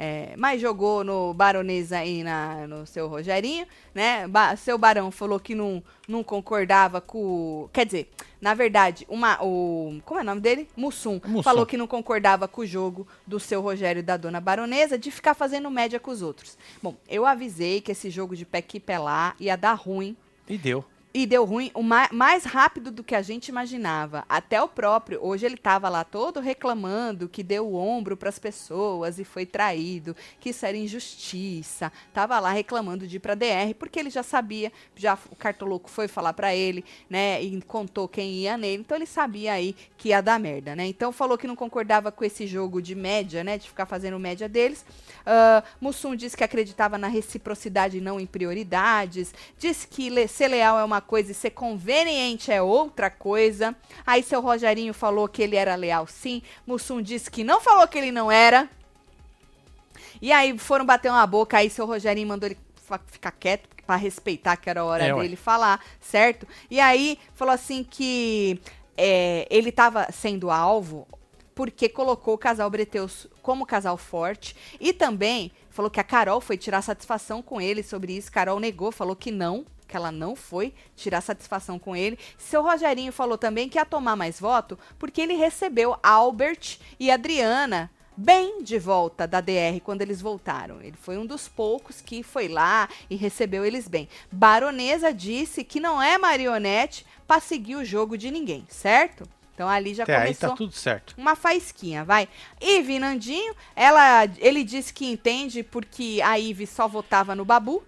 B: É, mas jogou no Baronesa aí na, no seu Rogerinho, né? Ba- seu Barão falou que não, não concordava com. Quer dizer, na verdade, uma, o. Como é o nome dele? Mussum.
A: Mussum.
B: Falou que não concordava com o jogo do seu Rogério e da dona Baronesa de ficar fazendo média com os outros. Bom, eu avisei que esse jogo de pé aqui pé lá ia dar ruim
A: E deu.
B: E deu ruim o ma mais rápido do que a gente imaginava. Até o próprio, hoje ele estava lá todo reclamando que deu o ombro para as pessoas e foi traído, que isso era injustiça. Tava lá reclamando de ir para DR, porque ele já sabia, já o cartoloco foi falar para ele, né, e contou quem ia nele, então ele sabia aí que ia dar merda, né? Então falou que não concordava com esse jogo de média, né, de ficar fazendo média deles. Uh, Mussum disse que acreditava na reciprocidade e não em prioridades. Disse que ser leal é uma uma coisa e ser conveniente é outra coisa. Aí seu Rogerinho falou que ele era leal sim. Mussum disse que não falou que ele não era. E aí foram bater uma boca, aí seu Rogerinho mandou ele ficar quieto para respeitar que era a hora é, dele ué. falar, certo? E aí falou assim que é, ele estava sendo alvo porque colocou o casal Breteus como casal forte e também falou que a Carol foi tirar satisfação com ele sobre isso. Carol negou, falou que não, que ela não foi tirar satisfação com ele. Seu Rogerinho falou também que ia tomar mais voto porque ele recebeu Albert e Adriana bem de volta da DR quando eles voltaram. Ele foi um dos poucos que foi lá e recebeu eles bem. Baronesa disse que não é marionete para seguir o jogo de ninguém, certo? Então ali já
A: Até
B: começou
A: aí tá tudo certo.
B: uma faísquinha, vai. Ive Nandinho, ela, ele disse que entende porque a Ive só votava no Babu,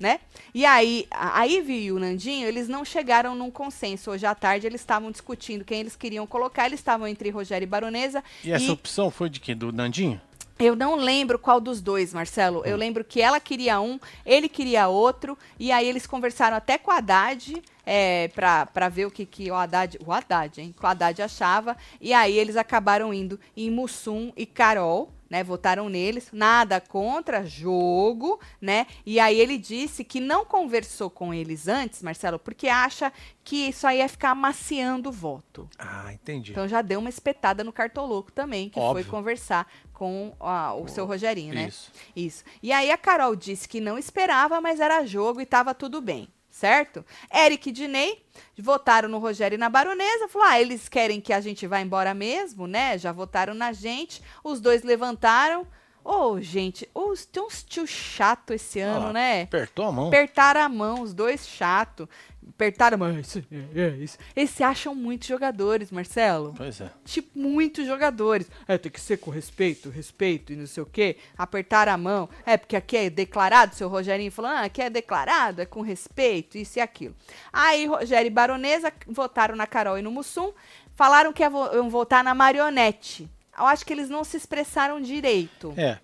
B: né? E aí, a Ivy e o Nandinho, eles não chegaram num consenso. Hoje à tarde eles estavam discutindo quem eles queriam colocar. Eles estavam entre Rogério e Baronesa.
A: E essa opção foi de quem? Do Nandinho?
B: Eu não lembro qual dos dois, Marcelo. Eu hum. lembro que ela queria um, ele queria outro, e aí eles conversaram até com a Haddad é, para ver o que, que o Haddad, o Haddad, hein, o Haddad achava, e aí eles acabaram indo em Mussum e Carol, né, votaram neles, nada contra, jogo, né? E aí ele disse que não conversou com eles antes, Marcelo, porque acha que isso aí ia ficar amaciando o voto.
A: Ah, entendi.
B: Então já deu uma espetada no cartoloco também, que Óbvio. foi conversar com a, o seu Rogerinho, né?
A: Isso.
B: Isso. E aí a Carol disse que não esperava, mas era jogo e estava tudo bem certo? Eric e Dinei votaram no Rogério e na Baronesa, falou: ah, eles querem que a gente vá embora mesmo, né? Já votaram na gente. Os dois levantaram. Ô, oh, gente, oh, tem uns tio chato esse ano, ah, né?
A: Apertou a mão.
B: Apertaram a mão, os dois chato apertaram, mas é, é isso. Eles se acham muitos jogadores, Marcelo.
A: Pois é.
B: Tipo, muitos jogadores. É, tem que ser com respeito, respeito e não sei o quê. Apertar a mão. É, porque aqui é declarado, seu Rogerinho falou, ah, aqui é declarado, é com respeito, isso e aquilo. Aí, Rogério e Baronesa votaram na Carol e no Mussum. Falaram que iam votar na marionete. Eu acho que eles não se expressaram direito.
A: É.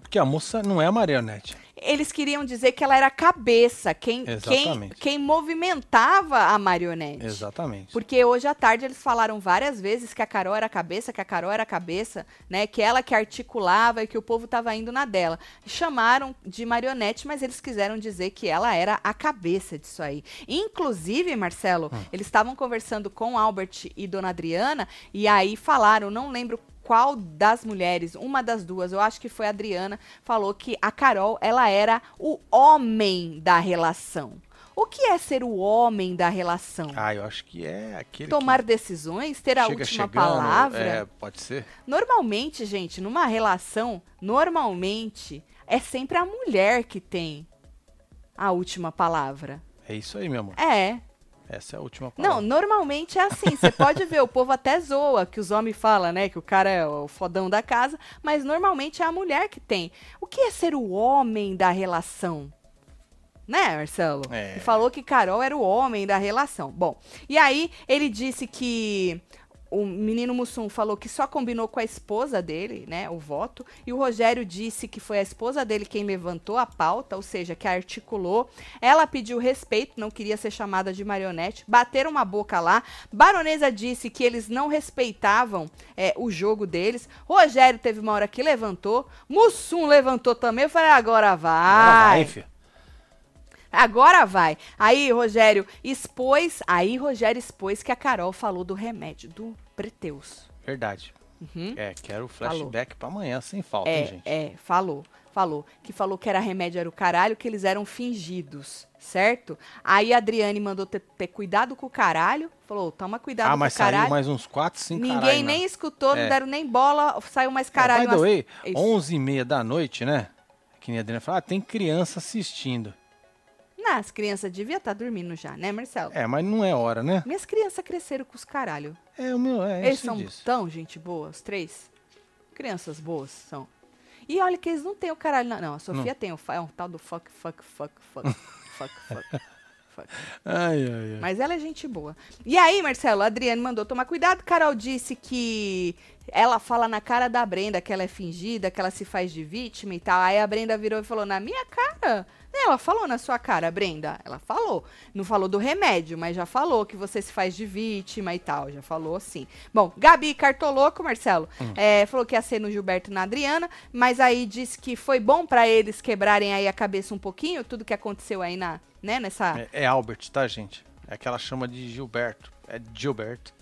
A: Porque a moça não é marionete
B: eles queriam dizer que ela era a cabeça, quem, quem, quem movimentava a marionete.
A: Exatamente.
B: Porque hoje à tarde eles falaram várias vezes que a Carol era a cabeça, que a Carol era a cabeça, né? Que ela que articulava e que o povo estava indo na dela. Chamaram de marionete, mas eles quiseram dizer que ela era a cabeça disso aí. Inclusive, Marcelo, hum. eles estavam conversando com Albert e Dona Adriana e aí falaram, não lembro qual das mulheres, uma das duas, eu acho que foi a Adriana, falou que a Carol, ela era o homem da relação. O que é ser o homem da relação?
A: Ah, eu acho que é aquele
B: Tomar decisões, ter a última chegando, palavra.
A: É, pode ser.
B: Normalmente, gente, numa relação, normalmente é sempre a mulher que tem a última palavra.
A: É isso aí, meu amor.
B: É.
A: Essa é a última palavra.
B: Não, normalmente é assim. Você pode ver, o povo até zoa, que os homens falam, né? Que o cara é o fodão da casa, mas normalmente é a mulher que tem. O que é ser o homem da relação? Né, Marcelo?
A: É.
B: Ele falou que Carol era o homem da relação. Bom, e aí ele disse que o menino Mussum falou que só combinou com a esposa dele, né, o voto, e o Rogério disse que foi a esposa dele quem levantou a pauta, ou seja, que articulou. Ela pediu respeito, não queria ser chamada de marionete, bateram uma boca lá. Baronesa disse que eles não respeitavam é, o jogo deles. Rogério teve uma hora que levantou, Mussum levantou também. Eu falei, agora vai. Agora vai, filho. Agora vai. Aí, Rogério expôs. Aí, Rogério expôs que a Carol falou do remédio do Preteus.
A: Verdade. Uhum. É, quero flashback para amanhã, sem falta,
B: é,
A: hein, gente?
B: É, falou. Falou. Que falou que era remédio, era o caralho, que eles eram fingidos, certo? Aí a Adriane mandou ter, ter cuidado com o caralho. Falou, toma cuidado ah, com o caralho. Ah, mas
A: saiu mais uns 4, 5
B: Ninguém caralho, nem escutou, é. não deram nem bola, saiu mais caralho. É,
A: by the way, 11 e meia da noite, né? Que nem a Adriane falou, ah, tem criança assistindo.
B: Não, as crianças deviam estar dormindo já, né, Marcelo?
A: É, mas não é hora, né?
B: Minhas crianças cresceram com os caralho.
A: É, o meu, é,
B: Eles
A: isso
B: são
A: disso.
B: tão gente boa, os três. Crianças boas são. E olha que eles não têm o caralho. Não, não a Sofia tem o é um tal do fuck, fuck, fuck, fuck, fuck, fuck, fuck.
A: Ai, ai, ai.
B: Mas ela é gente boa. E aí, Marcelo, a Adriane mandou tomar cuidado. Carol disse que ela fala na cara da Brenda que ela é fingida, que ela se faz de vítima e tal. Aí a Brenda virou e falou: Na minha cara? Ela falou na sua cara, Brenda. Ela falou. Não falou do remédio, mas já falou que você se faz de vítima e tal. Já falou sim. Bom, Gabi Cartoloco, Marcelo, é, falou que ia ser no Gilberto e na Adriana, mas aí disse que foi bom pra eles quebrarem aí a cabeça um pouquinho, tudo que aconteceu aí na, né, nessa.
A: É, é Albert, tá, gente? É que ela chama de Gilberto. É Gilberto.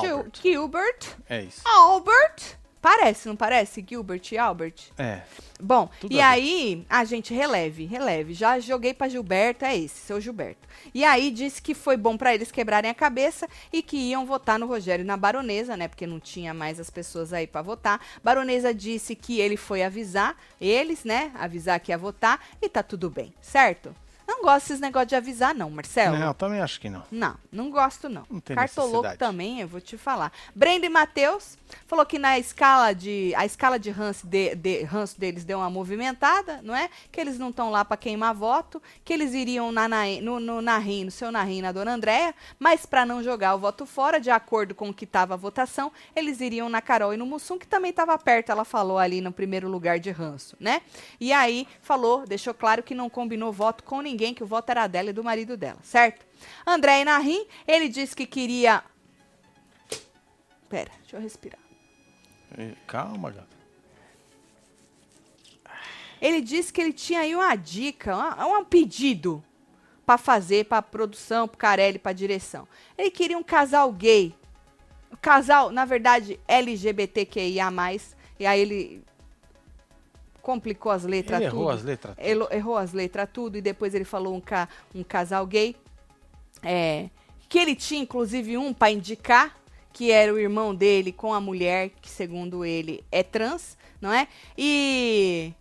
B: Gil-
A: Albert.
B: Gilbert.
A: É isso.
B: Albert. Parece, não parece? Gilbert e Albert.
A: É.
B: Bom,
A: Tudo
B: e aí, a gente releve, releve. Já joguei pra Gilberto, é esse, seu Gilberto. E aí disse que foi bom pra eles quebrarem a cabeça e que iam votar no Rogério e na Baronesa, né? Porque não tinha mais as pessoas aí pra votar. Baronesa disse que ele foi avisar eles, né? Avisar que ia votar e tá tudo bem, certo? Não gosto desses negócios de avisar, não, Marcelo.
A: Não, eu também acho que não.
B: Não, não gosto não.
A: Não tem
B: Cartoloco
A: necessidade.
B: também, eu vou te falar. Brenda e Matheus falou que na escala de a escala de ranço, de, de- ranço deles deu uma movimentada, não é? Que eles não estão lá para queimar voto, que eles iriam na, na, no, no Narim, no seu Narim, na Dona Andréia, mas para não jogar o voto fora, de acordo com o que estava a votação, eles iriam na Carol e no Mussum, que também estava perto, ela falou ali no primeiro lugar de ranço, né? E aí falou, deixou claro que não combinou voto com ninguém, que o voto era dela e do marido dela, certo? André Narim, ele disse que queria. Pera, deixa eu respirar.
A: E- Calma, gata.
B: Ele disse que ele tinha aí uma dica, uma- um pedido pra fazer pra produção, pro Carelli, pra direção. Ele queria um casal gay. Um casal, na verdade, LGBTQIA+. E aí ele complicou as letras
A: Ele
B: tudo.
A: errou as letras.
B: Elo- errou as letras, tudo, e depois ele falou um, ca- um casal gay. É, que ele tinha, inclusive, um pra indicar, que era o irmão dele com a mulher, que segundo ele é trans, não é? E.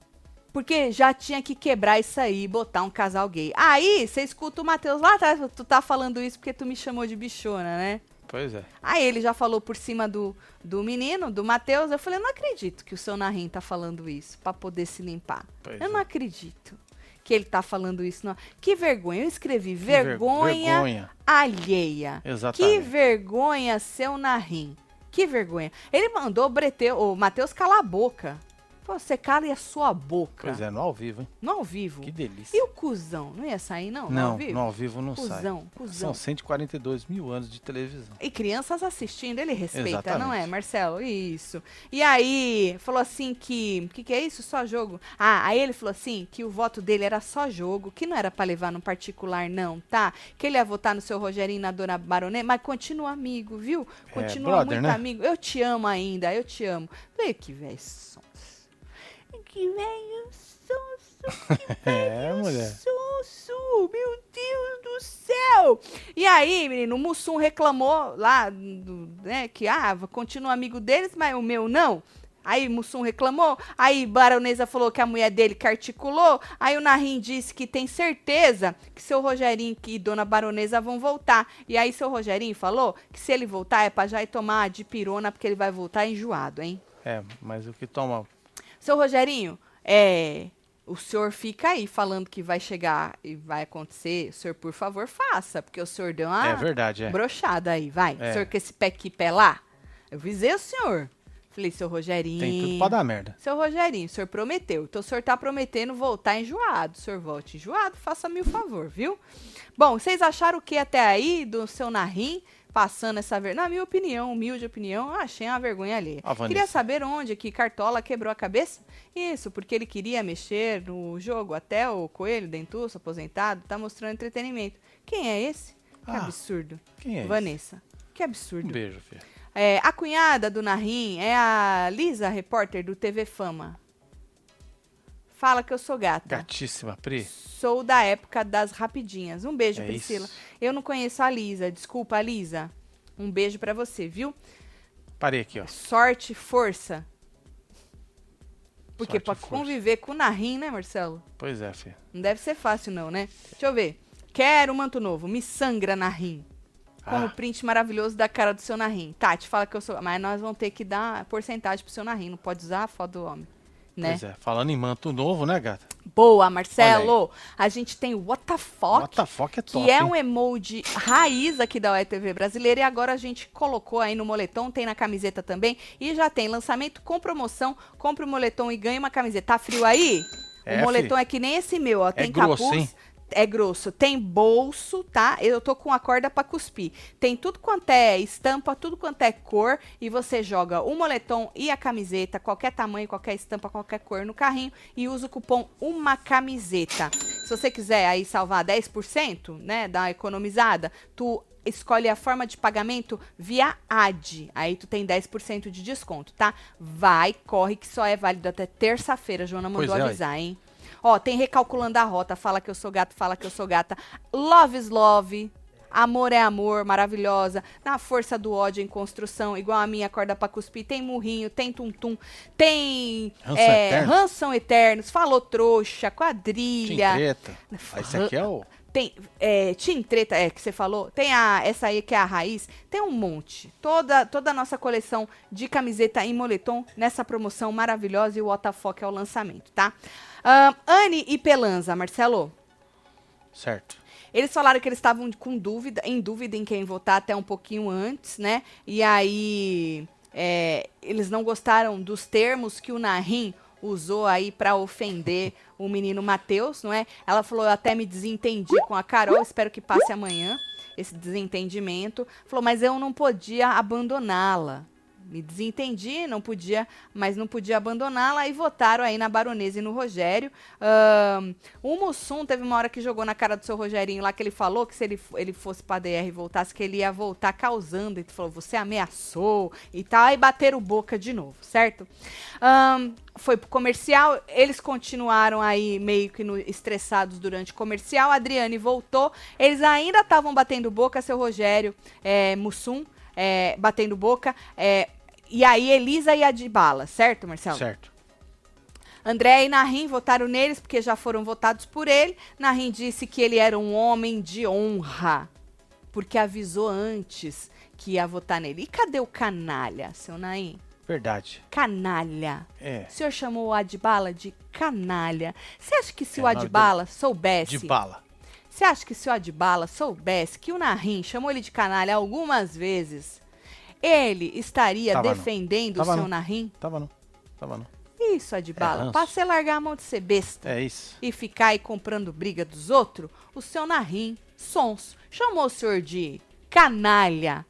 B: Porque já tinha que quebrar isso aí e botar um casal gay. Aí, você escuta o Matheus lá atrás, tu tá falando isso porque tu me chamou de bichona, né?
A: Pois é.
B: Aí ele já falou por cima do, do menino, do Matheus. Eu falei, eu não acredito que o seu Narim tá falando isso pra poder se limpar.
A: Pois
B: eu
A: é.
B: não acredito que ele tá falando isso. Não. Que vergonha. Eu escrevi
A: ver-
B: vergonha,
A: vergonha.
B: alheia. Que
A: Exatamente.
B: vergonha, seu Narim. Que vergonha. Ele mandou o, Breteu, o Matheus calar a boca. Pô, você cala a sua boca.
A: Pois é, no ao vivo, hein?
B: No ao vivo.
A: Que delícia.
B: E o cuzão? Não ia sair, não? no
A: Não,
B: ao vivo?
A: no ao vivo não sai.
B: Cusão, cuzão.
A: São 142 mil anos de televisão.
B: E crianças assistindo, ele respeita,
A: Exatamente.
B: não é, Marcelo? Isso. E aí, falou assim que. O que, que é isso? Só jogo? Ah, aí ele falou assim que o voto dele era só jogo, que não era pra levar no particular, não, tá? Que ele ia votar no seu Rogerinho na dona Baronê, mas continua amigo, viu? Continua
A: brother,
B: muito
A: né?
B: amigo. Eu te amo ainda, eu te amo. Falei, que velho sonso. Que velho sonso.
A: É, mulher.
B: Sussu, meu Deus do céu! E aí, menino, o Mussum reclamou lá, né, que, ah, continua amigo deles, mas o meu não. Aí Mussum reclamou, aí Baronesa falou que a mulher dele que articulou, aí o Narim disse que tem certeza que seu Rogerinho e Dona Baronesa vão voltar. E aí seu Rogerinho falou que se ele voltar é pra já ir tomar a dipirona, porque ele vai voltar enjoado, hein?
A: É, mas o que toma.
B: Seu Rogerinho, é, o senhor fica aí falando que vai chegar e vai acontecer. O senhor, por favor, faça, porque o senhor deu uma
A: é verdade, é.
B: brochada aí, vai.
A: É.
B: O senhor com esse pé aqui, pé lá. Eu visei o senhor. Falei, seu Rogerinho.
A: Tem tudo pra dar merda.
B: Seu Rogerinho, o senhor prometeu. Então o senhor tá prometendo voltar enjoado. O senhor volte enjoado, faça-me o favor, viu? Bom, vocês acharam o que até aí do seu Narim passando essa vergonha? Na minha opinião, humilde opinião, achei uma vergonha ali.
A: Ah.
B: Queria saber onde que Cartola quebrou a cabeça? Isso, porque ele queria mexer no jogo. Até o Coelho, dentuço, aposentado, tá mostrando entretenimento. Quem é esse? Que
A: Ah,
B: absurdo.
A: Quem é esse?
B: Vanessa. Que
A: Um
B: absurdo.
A: beijo, filho.
B: É, a cunhada do Narim é a Lisa, repórter do TV Fama. Fala que eu sou gata.
A: Gatíssima, Pri.
B: Sou da época das rapidinhas. Um beijo,
A: É
B: Priscila.
A: isso.
B: Eu não conheço a Lisa. Desculpa, Lisa. Um beijo pra você, viu?
A: Parei aqui, ó.
B: Sorte, força. Porque
A: força.
B: conviver com o Narim, né, Marcelo?
A: Pois é, filho.
B: Não deve ser fácil, não, né? Deixa eu ver. Quero manto novo. Me sangra Narim. Com o
A: Ah.
B: print maravilhoso da cara do seu Narim. Tati, fala que eu sou. Mas nós vamos ter que dar porcentagem pro seu Narim. Não pode usar a foto do homem. Né?
A: Pois é. Falando em manto novo, né, gata?
B: Boa, Marcelo. A gente tem o WTF,
A: What the fuck é top,
B: que é um emoji raiz aqui da UETV brasileira. E agora a gente colocou aí no moletom, tem na camiseta também. E já tem lançamento com promoção. Compre o moletom e ganhe uma camiseta. Tá frio aí?
A: É,
B: o moletom é que nem esse meu, ó. Tem
A: grosso,
B: capuz.
A: hein?
B: É grosso. Tem bolso, tá? Eu tô com a corda pra cuspir. Tem tudo quanto é estampa, tudo quanto é cor. E você joga o moletom e a camiseta, qualquer tamanho, qualquer estampa, qualquer cor no carrinho. E usa o cupom Uma Camiseta. Se você quiser aí salvar 10%, né? Dar uma economizada, tu escolhe a forma de pagamento via AD. Aí tu tem 10% de desconto, tá? Vai, corre, que só é válido até terça-feira. Joana mandou
A: é,
B: avisar, hein? Ó, tem recalculando a rota, fala que eu sou gato, fala que eu sou gata. Love is love. Amor é amor, maravilhosa. Na força do ódio em construção, igual a minha corda pra cuspir. Tem murrinho, tem tum-tum, tem
A: Ranço
B: é,
A: eterno.
B: ranção eternos, falou trouxa,
A: Tim
B: quadrilha.
A: treta. Ah, Esse aqui é o...
B: Tem, é, Tim Treta, é, que você falou. Tem a, essa aí que é a raiz. Tem um monte. Toda, toda a nossa coleção de camiseta em moletom nessa promoção maravilhosa e o Otafoc é o lançamento, tá? Ahn, Anne e Pelanza, Marcelo.
A: Certo.
B: Eles falaram que eles estavam com dúvida, em dúvida em quem votar até um pouquinho antes, né? E aí é, eles não gostaram dos termos que o Narim usou aí pra ofender o menino Matheus, não é? Ela falou, eu até me desentendi com a Carol, espero que passe amanhã esse desentendimento. Falou, mas eu não podia abandoná-la. Me desentendi, não podia, mas não podia abandoná-la e votaram aí na Baronesa e no Rogério. Ahn, o Mussum teve uma hora que jogou na cara do seu Rogerinho lá que ele falou que se ele, ele fosse pra DR e voltasse, que ele ia voltar causando. Ele falou, você ameaçou e tal. Aí bateram boca de novo, certo? Ahn, foi pro comercial, eles continuaram aí meio que no- estressados durante o comercial. A Adriane voltou, eles ainda estavam batendo boca, seu Rogério, é, Mussum, é, batendo boca. é, e aí, Elisa e Adibala, certo, Marcelo?
A: Certo.
B: André e Narim votaram neles porque já foram votados por ele. Narim disse que ele era um homem de honra, porque avisou antes que ia votar nele. E cadê o canalha, seu Naim?
A: Verdade.
B: Canalha.
A: É.
B: O senhor chamou o Adbala de canalha. Você acha que se
A: É,
B: o Adbala soubesse...
A: De bala.
B: Você acha que se o Adbala soubesse que o Narim chamou ele de canalha algumas vezes, ele estaria
A: Tava não.
B: defendendo
A: Tava
B: o seu
A: não.
B: Narim?
A: Tava não. Tava não.
B: Isso, Adbala.
A: ranço.
B: pra você largar a mão de ser besta
A: É isso.
B: e ficar aí comprando briga dos outros, o seu Narim, Sons, chamou o senhor de canalha.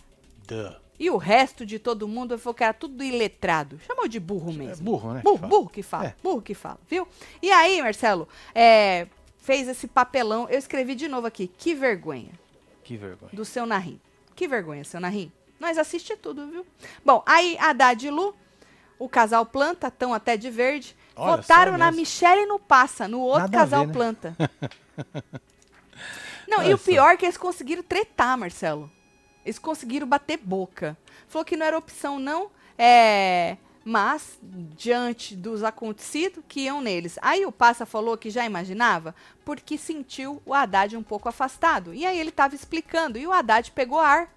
A: Duh.
B: E o resto de todo mundo falou que era tudo iletrado. Chamou de burro mesmo.
A: É burro, né?
B: Burro,
A: que fala.
B: burro que fala,
A: É.
B: burro que fala, viu? E aí, Marcelo, é, fez esse papelão. Eu escrevi de novo aqui. Que vergonha
A: Que vergonha.
B: do seu Narim. Que vergonha, seu Narim. Nós assiste tudo, viu? Bom, aí Haddad e Lu, o casal planta, tão até de verde,
A: Olha,
B: votaram na. Michelle no Passa, no outro
A: Nada
B: casal
A: ver, né?
B: planta. Não, e o pior é que eles conseguiram tretar, Marcelo. Eles conseguiram bater boca. Falou que não era opção, não. É. Mas, diante dos acontecidos, que iam neles. Aí o Passa falou que já imaginava, porque sentiu o Haddad um pouco afastado. E aí ele estava explicando, e o Haddad pegou ar.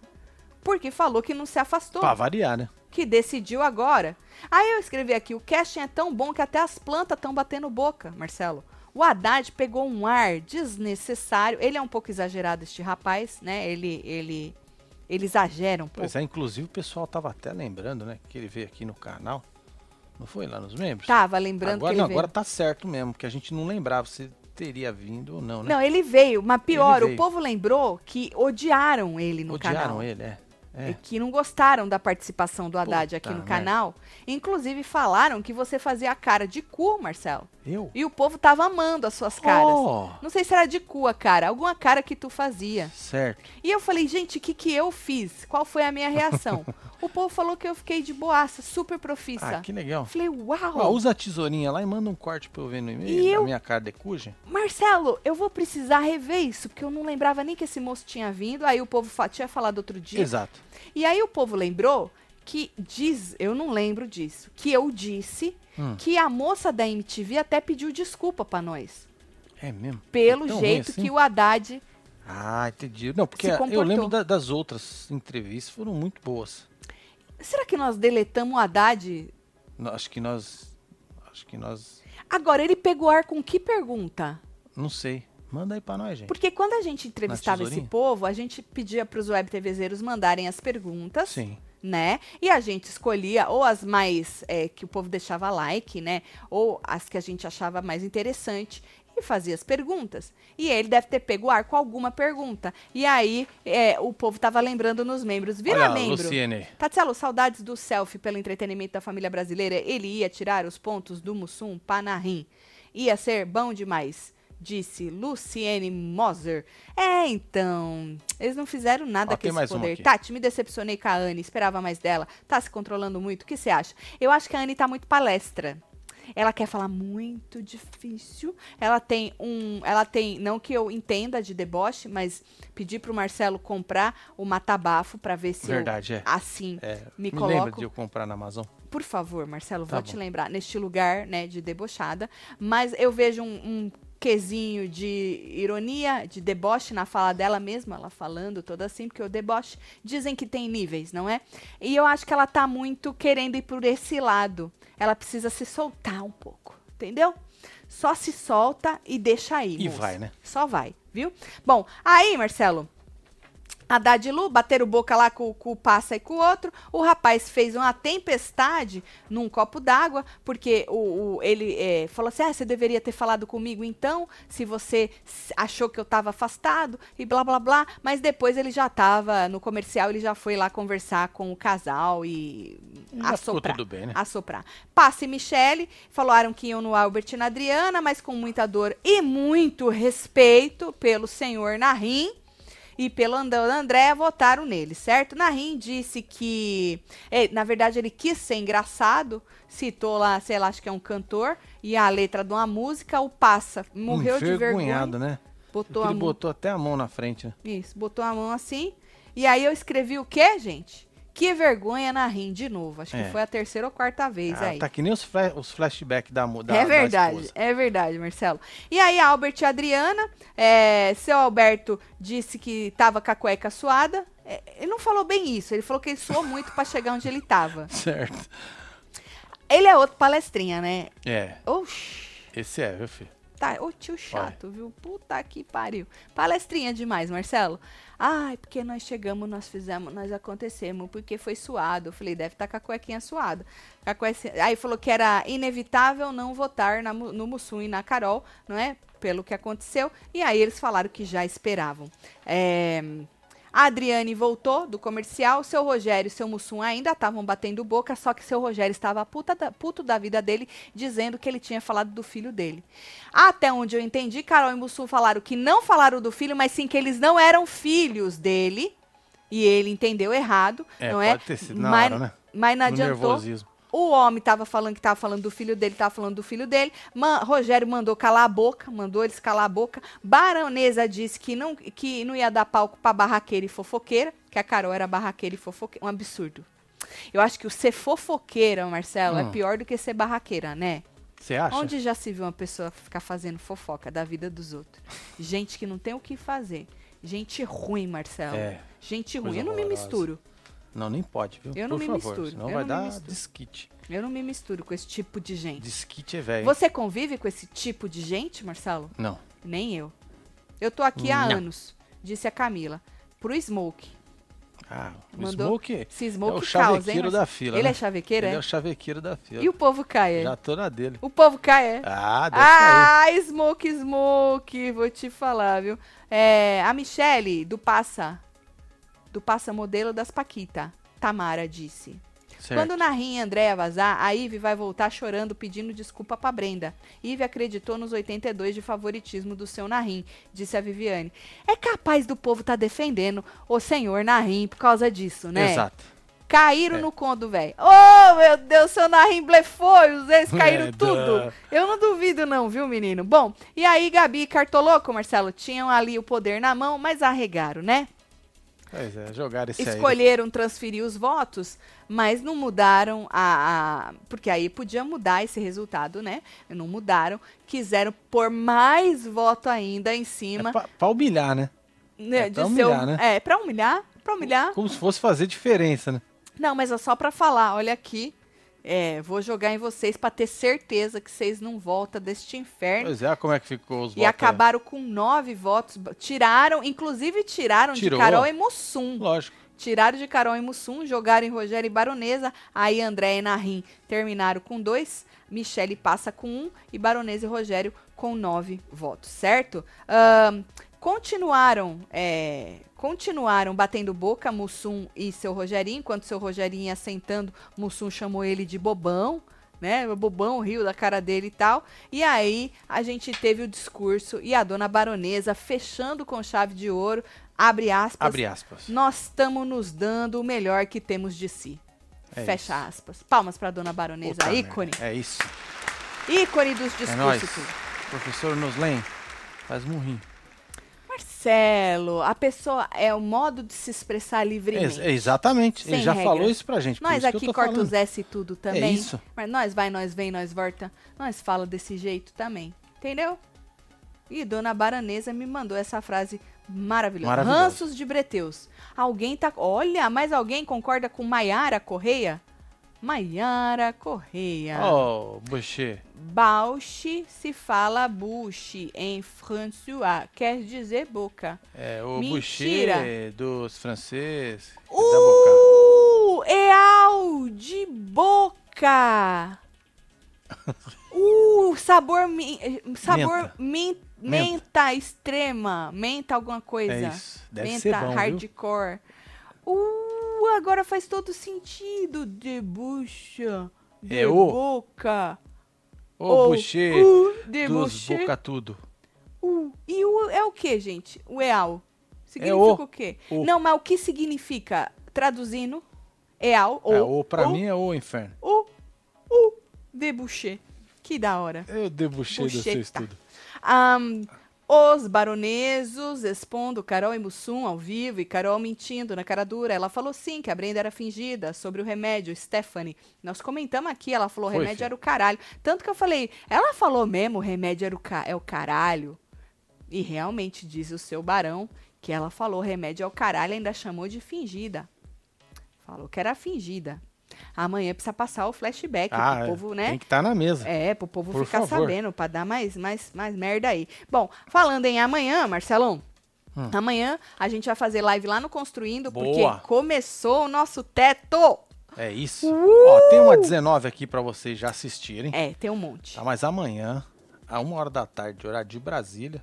B: Porque falou que não se afastou
A: Pra variar, né?
B: que decidiu agora. Aí eu escrevi aqui, o casting é tão bom que até as plantas estão batendo boca, Marcelo. O Haddad pegou um ar desnecessário. Ele é um pouco exagerado, este rapaz, né? Ele, ele, ele exagera um pouco.
A: Pois é, inclusive o pessoal tava até lembrando, né? Que ele veio aqui no canal. Não foi lá nos membros?
B: Tava lembrando
A: agora,
B: que ele
A: não,
B: veio.
A: agora tá certo mesmo, porque a gente não lembrava se teria vindo ou não, né?
B: Não, ele veio, mas pior, o povo lembrou que odiaram ele no
A: Odiaram
B: canal.
A: ele, é. É.
B: que não gostaram da participação do Haddad
A: Puta
B: aqui no
A: merda.
B: canal. Inclusive falaram que você fazia a cara de cu, Marcelo.
A: Eu?
B: E o povo tava amando as suas caras.
A: Oh,
B: Não sei se era de cu a cara, alguma cara que tu fazia.
A: certo.
B: E eu falei, gente, o que, que eu fiz? Qual foi a minha reação? o povo falou que eu fiquei de boaça, super profissa.
A: Ah, que legal.
B: Eu falei, uau!
A: Ó, usa a tesourinha lá e manda um corte pra eu ver no
B: E
A: e-mail,
B: eu-
A: na minha cara de cuja.
B: Marcelo, eu vou precisar rever isso, porque eu não lembrava nem que esse moço tinha vindo. Aí o povo fa- tinha falado outro dia.
A: Exato.
B: E aí o povo lembrou que diz, eu não lembro disso, que eu disse
A: Hum.
B: que a moça da MTV até pediu desculpa pra nós.
A: É mesmo?
B: Pelo
A: É
B: jeito
A: assim?
B: que o Haddad.
A: Ah, entendi. Não, porque eu lembro da- das outras entrevistas, foram muito boas.
B: Será que nós deletamos o Haddad?
A: Não, Acho que nós. Acho que nós.
B: Agora, ele pegou ar com que pergunta?
A: Não sei. Manda aí pra nós, gente.
B: Porque quando a gente entrevistava esse povo, a gente pedia para os web TVzeiros mandarem as perguntas.
A: Sim.
B: Né? E a gente escolhia ou as mais é, que o povo deixava like, né? Ou as que a gente achava mais interessante e fazia as perguntas. E ele deve ter pego o ar com alguma pergunta. E aí é, o povo tava lembrando nos membros. Vira
A: Olha,
B: membro.
A: Luciene.
B: Tatielo, saudades do selfie pelo entretenimento da família brasileira. Ele ia tirar os pontos do Mussum Panarim. Ia ser bom demais, disse Luciene Moser. É, então. Eles não fizeram nada
A: Ó,
B: com esse poder. Tati, me decepcionei com a Anne, esperava mais dela. Tá se controlando muito. O que você acha? Eu acho que a Anne tá muito palestra. Ela quer falar muito difícil. Ela tem um. Ela tem. Não que eu entenda de deboche, mas pedi pro Marcelo comprar o matabafo pra ver se
A: Verdade,
B: eu,
A: é.
B: assim,
A: É,
B: me,
A: me,
B: coloco.
A: lembra de eu comprar na Amazon?
B: Por favor, Marcelo,
A: Tá
B: vou
A: bom.
B: te lembrar, neste lugar, né, de debochada. Mas eu vejo um, um quesinho de ironia, de deboche na fala dela mesma, ela falando toda assim, porque o deboche dizem que tem níveis, não é? E eu acho que ela tá muito querendo ir por esse lado. Ela precisa se soltar um pouco, entendeu? Só se solta e deixa aí.
A: E
B: moça.
A: vai, né?
B: Só vai, viu? Bom, aí, Marcelo, Haddad e Lu bateram boca lá com, com o passa e com o outro. O rapaz fez uma tempestade num copo d'água, porque o, o- ele é, falou assim: ah, você deveria ter falado comigo então, se você achou que eu estava afastado, e blá blá blá. Mas depois ele já estava no comercial, ele já foi lá conversar com o casal e
A: Já ficou
B: assoprar.
A: tudo bem, né?
B: Assoprar. Passe e Michele falaram que iam no Albert e na Adriana, mas com muita dor e muito respeito pelo senhor Narim e pelo And- André votaram nele, certo? Narim disse que, é, na verdade, ele quis ser engraçado, citou lá, sei lá, acho que é um cantor, e a letra de uma música, o passa, morreu de vergonha,
A: né?
B: botou
A: ele
B: mão,
A: botou até a mão na frente, né?
B: isso, botou a mão assim, e aí eu escrevi o quê, gente? Que vergonha Narim de novo, acho
A: É.
B: que foi a terceira ou quarta vez
A: Ah,
B: aí.
A: tá que nem os, os flashbacks da, mu- da
B: é
A: da
B: verdade,
A: esposa.
B: é verdade, Marcelo. E aí, Albert e Adriana, é, seu Alberto disse que tava com a cueca suada. É, ele não falou bem isso, ele falou que ele suou muito pra chegar onde ele tava.
A: Certo.
B: Ele é outro palestrinha, né?
A: É,
B: Oxi.
A: esse é, viu, filho?
B: Tá, ô tio chato, viu? Puta que pariu. Palestrinha demais, Marcelo. Ai, porque nós chegamos, nós fizemos, nós acontecemos, porque foi suado. Eu falei, deve estar com a cuequinha suada. A cuequinha- Aí falou que era inevitável não votar na no Mussum e na Carol, não é? Pelo que aconteceu. E aí eles falaram que já esperavam. É, A Adriane voltou do comercial, seu Rogério e seu Mussum ainda estavam batendo boca, só que seu Rogério estava puta da- puto da vida dele, dizendo que ele tinha falado do filho dele. Até onde eu entendi, Carol e Mussum falaram que não falaram do filho, mas sim que eles não eram filhos dele. E ele entendeu errado,
A: É,
B: não
A: pode
B: é?
A: ter sido na
B: mas,
A: hora, né?
B: mas não
A: No
B: adiantou. O homem estava falando que estava falando do filho dele, estava falando do filho dele. Rogério mandou calar a boca, mandou eles calar a boca. Baronesa disse que não, que não ia dar palco para barraqueira e fofoqueira, que a Carol era barraqueira e fofoqueira. Um absurdo. Eu acho que o ser fofoqueira, Marcelo, é
A: Hum.
B: pior do que ser barraqueira, né?
A: Você acha?
B: Onde já se viu uma pessoa ficar fazendo fofoca da vida dos outros? Gente que não tem o que fazer. Gente ruim, Marcelo.
A: É,
B: Gente ruim. Eu não me misturo.
A: Não, nem pode, viu?
B: Eu não
A: Por
B: me
A: favor,
B: misturo,
A: Senão
B: eu
A: vai dar desquite.
B: Eu não me misturo com esse tipo de gente.
A: Desquite é velho.
B: Você convive com esse tipo de gente, Marcelo?
A: Não.
B: Nem eu. Eu tô aqui há
A: Não.
B: anos, disse a Camila. Pro Smoke.
A: Ah, o
B: Mandou-
A: Smoke
B: Se
A: é
B: Smoke
A: o
B: causa, hein,
A: chavequeiro
B: Marcelo?
A: da fila,
B: Ele
A: né?
B: é chavequeiro,
A: Ele
B: é?
A: é o chavequeiro da fila.
B: E o povo cai, é?
A: Já tô na dele.
B: O povo cai, é?
A: Ah, deve cair.
B: Ah, Smoke, Smoke, vou te falar, viu? É, a Michele, do Passa, do Passa Modelo das Paquita, Tamara disse.
A: Certo.
B: Quando Narim e Andréia vazar, a Ive vai voltar chorando pedindo desculpa pra Brenda. Ive acreditou nos 82 de favoritismo do seu Narim, disse a Viviane. É capaz do povo tá defendendo o senhor Narim por causa disso, né?
A: Exato.
B: Caíram
A: É.
B: no conto, velho. Oh, meu Deus, seu Narim blefou, e os ex caíram
A: É,
B: tudo. Eu não duvido não, viu, menino? Bom, e aí Gabi e Cartoloco, Marcelo, tinham ali o poder na mão, mas arregaram, né?
A: Pois é, jogaram esse aí.
B: escolheram transferir os votos, mas não mudaram a, a- Porque aí podia mudar esse resultado, né? Não mudaram. Quiseram pôr mais voto ainda em cima.
A: É pra, pra humilhar, né?
B: né,
A: é pra humilhar, né?
B: É, pra humilhar. Pra humilhar.
A: Como se fosse fazer diferença, né?
B: Não, mas é só pra falar. Olha aqui. É, vou jogar em vocês pra ter certeza que vocês não voltam deste inferno.
A: Pois é, como é que ficou os
B: E
A: votos. aí.
B: acabaram com nove votos. Tiraram, inclusive tiraram
A: Tirou.
B: de Carol e Mussum.
A: Lógico.
B: Tiraram de Carol e Mussum, jogaram em Rogério e Baronesa. Aí André e Narim terminaram com dois. Michele passa com um. E Baronesa e Rogério com nove votos, certo? Ahn, continuaram, é, continuaram batendo boca, Mussum e seu Rogerinho. Enquanto seu Rogerinho ia sentando, Mussum chamou ele de bobão. Né, o bobão riu da cara dele e tal. E aí a gente teve o discurso e a dona baronesa fechando com chave de ouro, abre aspas,
A: Abre aspas.
B: nós estamos nos dando o melhor que temos de si.
A: É
B: Fecha
A: isso.
B: aspas. Palmas pra dona baronesa,
A: Puta
B: ícone.
A: merda. É isso.
B: Ícone dos
A: É nóis.
B: discursos.
A: Professor Noslen, faz murrinho.
B: Marcelo, a pessoa é o modo de se expressar
A: Ex-
B: livremente.
A: exatamente. Ele já falou isso pra gente.
B: Nós aqui
A: tô
B: corta
A: falando.
B: os S e tudo também.
A: isso.
B: Mas nós vai, nós vem, nós volta. Nós fala desse jeito também. Entendeu? E dona Baronesa me mandou essa frase maravilhosa.
A: Maravilhosa.
B: Ranços de Breteus. Alguém tá. Olha, mas alguém concorda com Maiara Correia? Maiara Correia.
A: Oh, Boucher.
B: Bauche se fala buche em François, quer dizer boca.
A: É, o
B: Mentira.
A: Boucher dos franceses.
B: Uh, Eal de boca. Uh, sabor, sabor min- menta. extrema, menta alguma coisa.
A: É isso. Deve
B: menta
A: ser bom, viu?
B: hardcore. Agora faz todo sentido. De bucha, de
A: É o-
B: boca.
A: Ô,
B: Ou,
A: Boucher. boca tudo.
B: E o é o que, gente? O eal. Significa
A: o.
B: o, quê?
A: O.
B: Não, mas o que significa? Traduzindo, eal ou
A: é, o pra
B: ou,
A: mim é o inferno.
B: o o debouché. Que da hora.
A: Eu debuchei do seu
B: Bucheta.
A: estudo.
B: Ahn, os baronesos expondo Carol e Mussum ao vivo e Carol mentindo na cara dura. Ela falou sim que a Brenda era fingida sobre o remédio, Stephanie. Nós comentamos aqui, ela falou o
A: Foi,
B: remédio
A: filho.
B: era o caralho. Tanto que eu falei, ela falou mesmo o remédio era o, ca é o caralho. E realmente diz o seu barão que ela falou remédio é o caralho ainda chamou de fingida. Falou que era fingida. Amanhã precisa passar o flashback
A: Ah,
B: pro povo, né?
A: tem que estar na mesa.
B: É, pro povo
A: Por
B: ficar
A: favor.
B: sabendo, pra dar mais, mais, mais merda aí. Bom, falando em amanhã, Marcelão.
A: Hum.
B: Amanhã a gente vai fazer live lá no Construindo,
A: Boa.
B: porque começou o nosso teto.
A: É isso. Ó, tem uma 19 aqui pra vocês já assistirem.
B: É, tem um monte.
A: Tá, mas amanhã, a uma hora da tarde, horário de Brasília,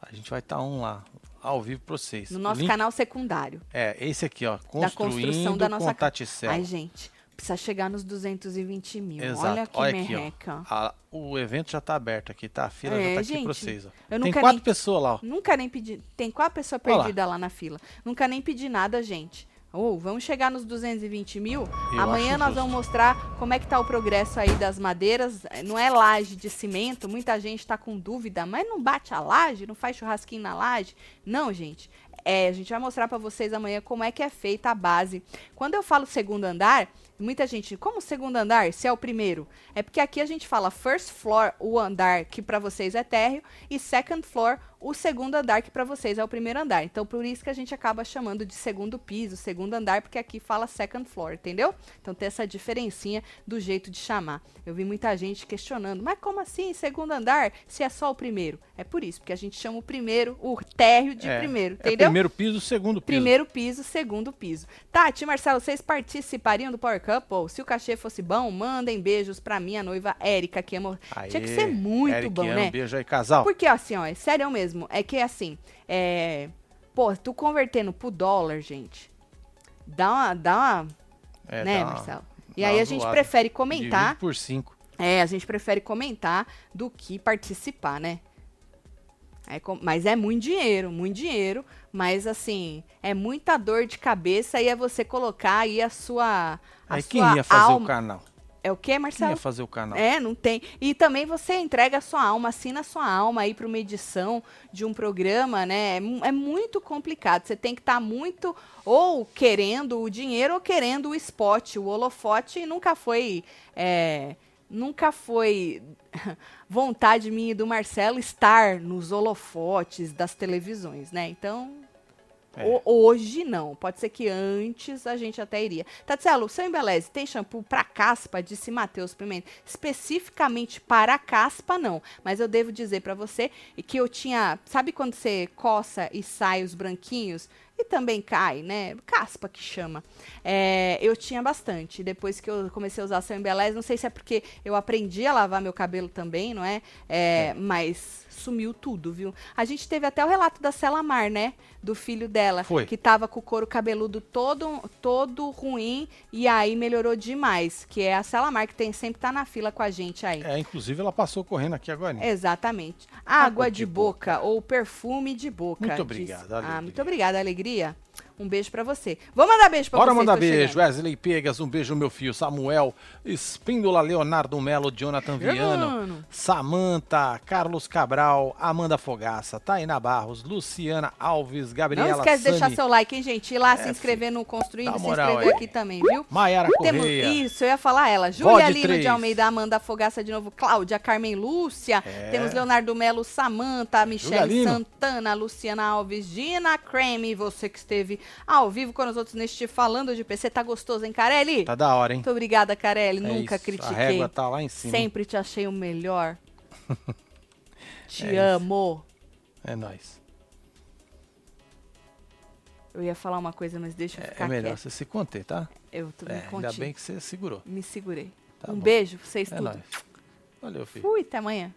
A: a gente vai estar um lá, ao vivo pra vocês.
B: No nosso
A: link-
B: canal secundário.
A: É, esse aqui, ó.
B: Da
A: Construindo
B: construção da nossa
A: Taticela.
B: Ai, gente, precisa chegar nos 220 mil.
A: Exato.
B: Olha que
A: Olha aqui,
B: merreca.
A: A- o evento já tá aberto aqui, tá? A fila
B: É,
A: já tá aqui
B: gente,
A: pra vocês, ó.
B: eu
A: Tem quatro
B: nem-
A: pessoas lá, ó.
B: Nunca nem pedi. Tem quatro pessoas
A: lá.
B: perdidas lá. na fila. Nunca nem pedi nada, gente. Ou vamos chegar nos 220 mil.
A: Eu
B: Amanhã nós
A: justo.
B: vamos mostrar como é que tá o progresso aí das madeiras. Não é laje de cimento. Muita gente tá com dúvida, mas não bate a laje, não faz churrasquinho na laje. Não, gente. É, a gente vai mostrar pra vocês amanhã como é que é feita a base. Quando eu falo segundo andar, muita gente, como segundo andar, se é o primeiro? É porque aqui a gente fala first floor, o andar que pra vocês é térreo, e second floor, o segundo andar que pra vocês é o primeiro andar. Então por isso que a gente acaba chamando de segundo piso, segundo andar, porque aqui fala second floor, entendeu? Então tem essa diferencinha do jeito de chamar. Eu vi muita gente questionando, mas como assim segundo andar se é só o primeiro? É por isso, porque a gente chama o primeiro, o térreo de
A: É,
B: primeiro,
A: É
B: entendeu?
A: primeiro piso, segundo piso.
B: Primeiro piso, segundo piso. Tati, Marcelo, vocês participariam do Power Couple? Se o cachê fosse bom, mandem beijos pra minha noiva Érica, que amo. Tinha que ser
A: Aê,
B: muito
A: Eric,
B: bom, né?
A: Um beijo aí, casal.
B: Porque, assim, ó, é sério mesmo. É que, assim, é... Pô, tu convertendo pro dólar, gente, dá uma... Dá uma
A: É,
B: né,
A: dá uma-
B: Marcelo? E aí a gente
A: zoada.
B: prefere comentar...
A: Divide por cinco.
B: É, a gente prefere comentar do que participar, né? É mas é muito dinheiro, muito dinheiro. Mas assim, é muita dor de cabeça e é você colocar aí a sua. A
A: Aí
B: sua
A: quem ia fazer
B: alma.
A: o canal?
B: É o que,
A: Quem
B: Marcelo?
A: ia fazer o canal?
B: É, não tem. E também você entrega a sua alma, assina a sua alma aí para uma edição de um programa, né? É, é muito complicado. Você tem que estar muito ou querendo o dinheiro ou querendo o spot, o holofote. E nunca foi. é, nunca foi vontade minha e do Marcelo estar nos holofotes das televisões, né? Então,
A: É.
B: ho- hoje não. Pode ser que antes a gente até iria. Tatselo, seu Embeleze tem shampoo para caspa? Disse Matheus Pimenta. Especificamente para caspa, não. Mas eu devo dizer para você que eu tinha. Sabe quando você coça e sai os branquinhos? E também cai, né? Caspa que chama. É, eu tinha bastante. Depois que eu comecei a usar seu Embeleze, não sei se é porque eu aprendi a lavar meu cabelo também, não é? É, Mas sumiu tudo, viu? A gente teve até o relato da Celamar, né? Do filho dela.
A: Foi.
B: Que tava com o couro cabeludo todo, todo ruim e aí melhorou demais. Que é a Celamar, que tem, sempre tá na fila com a gente aí.
A: É, inclusive ela passou correndo aqui agora.
B: Exatamente. Água, de,
A: de
B: boca, ou perfume de boca.
A: Muito obrigado,
B: Ah, muito obrigada, Alegria sabia? Um beijo pra você. Vou mandar beijo pra
A: Bora
B: vocês,
A: mandar
B: tô
A: beijo.
B: chegando.
A: Wesley Pegas, um beijo meu filho. Samuel, Espíndola, Leonardo Melo, Jonathan Viano. Samanta, Carlos Cabral, Amanda Fogaça, Taina Barros, Luciana Alves, Gabriela
B: Não esquece de deixar seu like, hein, gente? Ir lá se
A: É,
B: inscrever no Construindo se inscrever
A: aí.
B: aqui também, viu?
A: Maiara Correia.
B: isso, eu ia falar ela. Júlia Lino de Almeida, Amanda Fogaça de novo, Cláudia, Carmen Lúcia.
A: É.
B: Temos Leonardo Melo, Samanta, Michelle. Santana, Luciana Alves, Gina Creme, você que esteve ao vivo com os outros neste Falando de PC. Tá gostoso, hein, Carelli?
A: Tá da hora, hein?
B: Muito obrigada, Carelli.
A: É
B: Nunca
A: isso,
B: critiquei.
A: A régua tá lá em cima.
B: Sempre te achei o melhor. Te
A: É isso.
B: amo.
A: É nóis.
B: Eu ia falar uma coisa, mas deixa eu
A: É,
B: ficar
A: é melhor
B: quieta.
A: você se conter, tá?
B: Eu tô me
A: É, ainda bem que você segurou.
B: Me segurei.
A: Tá
B: um
A: bom.
B: beijo pra vocês
A: É
B: tudo.
A: nóis. Valeu, filho.
B: Fui, até amanhã.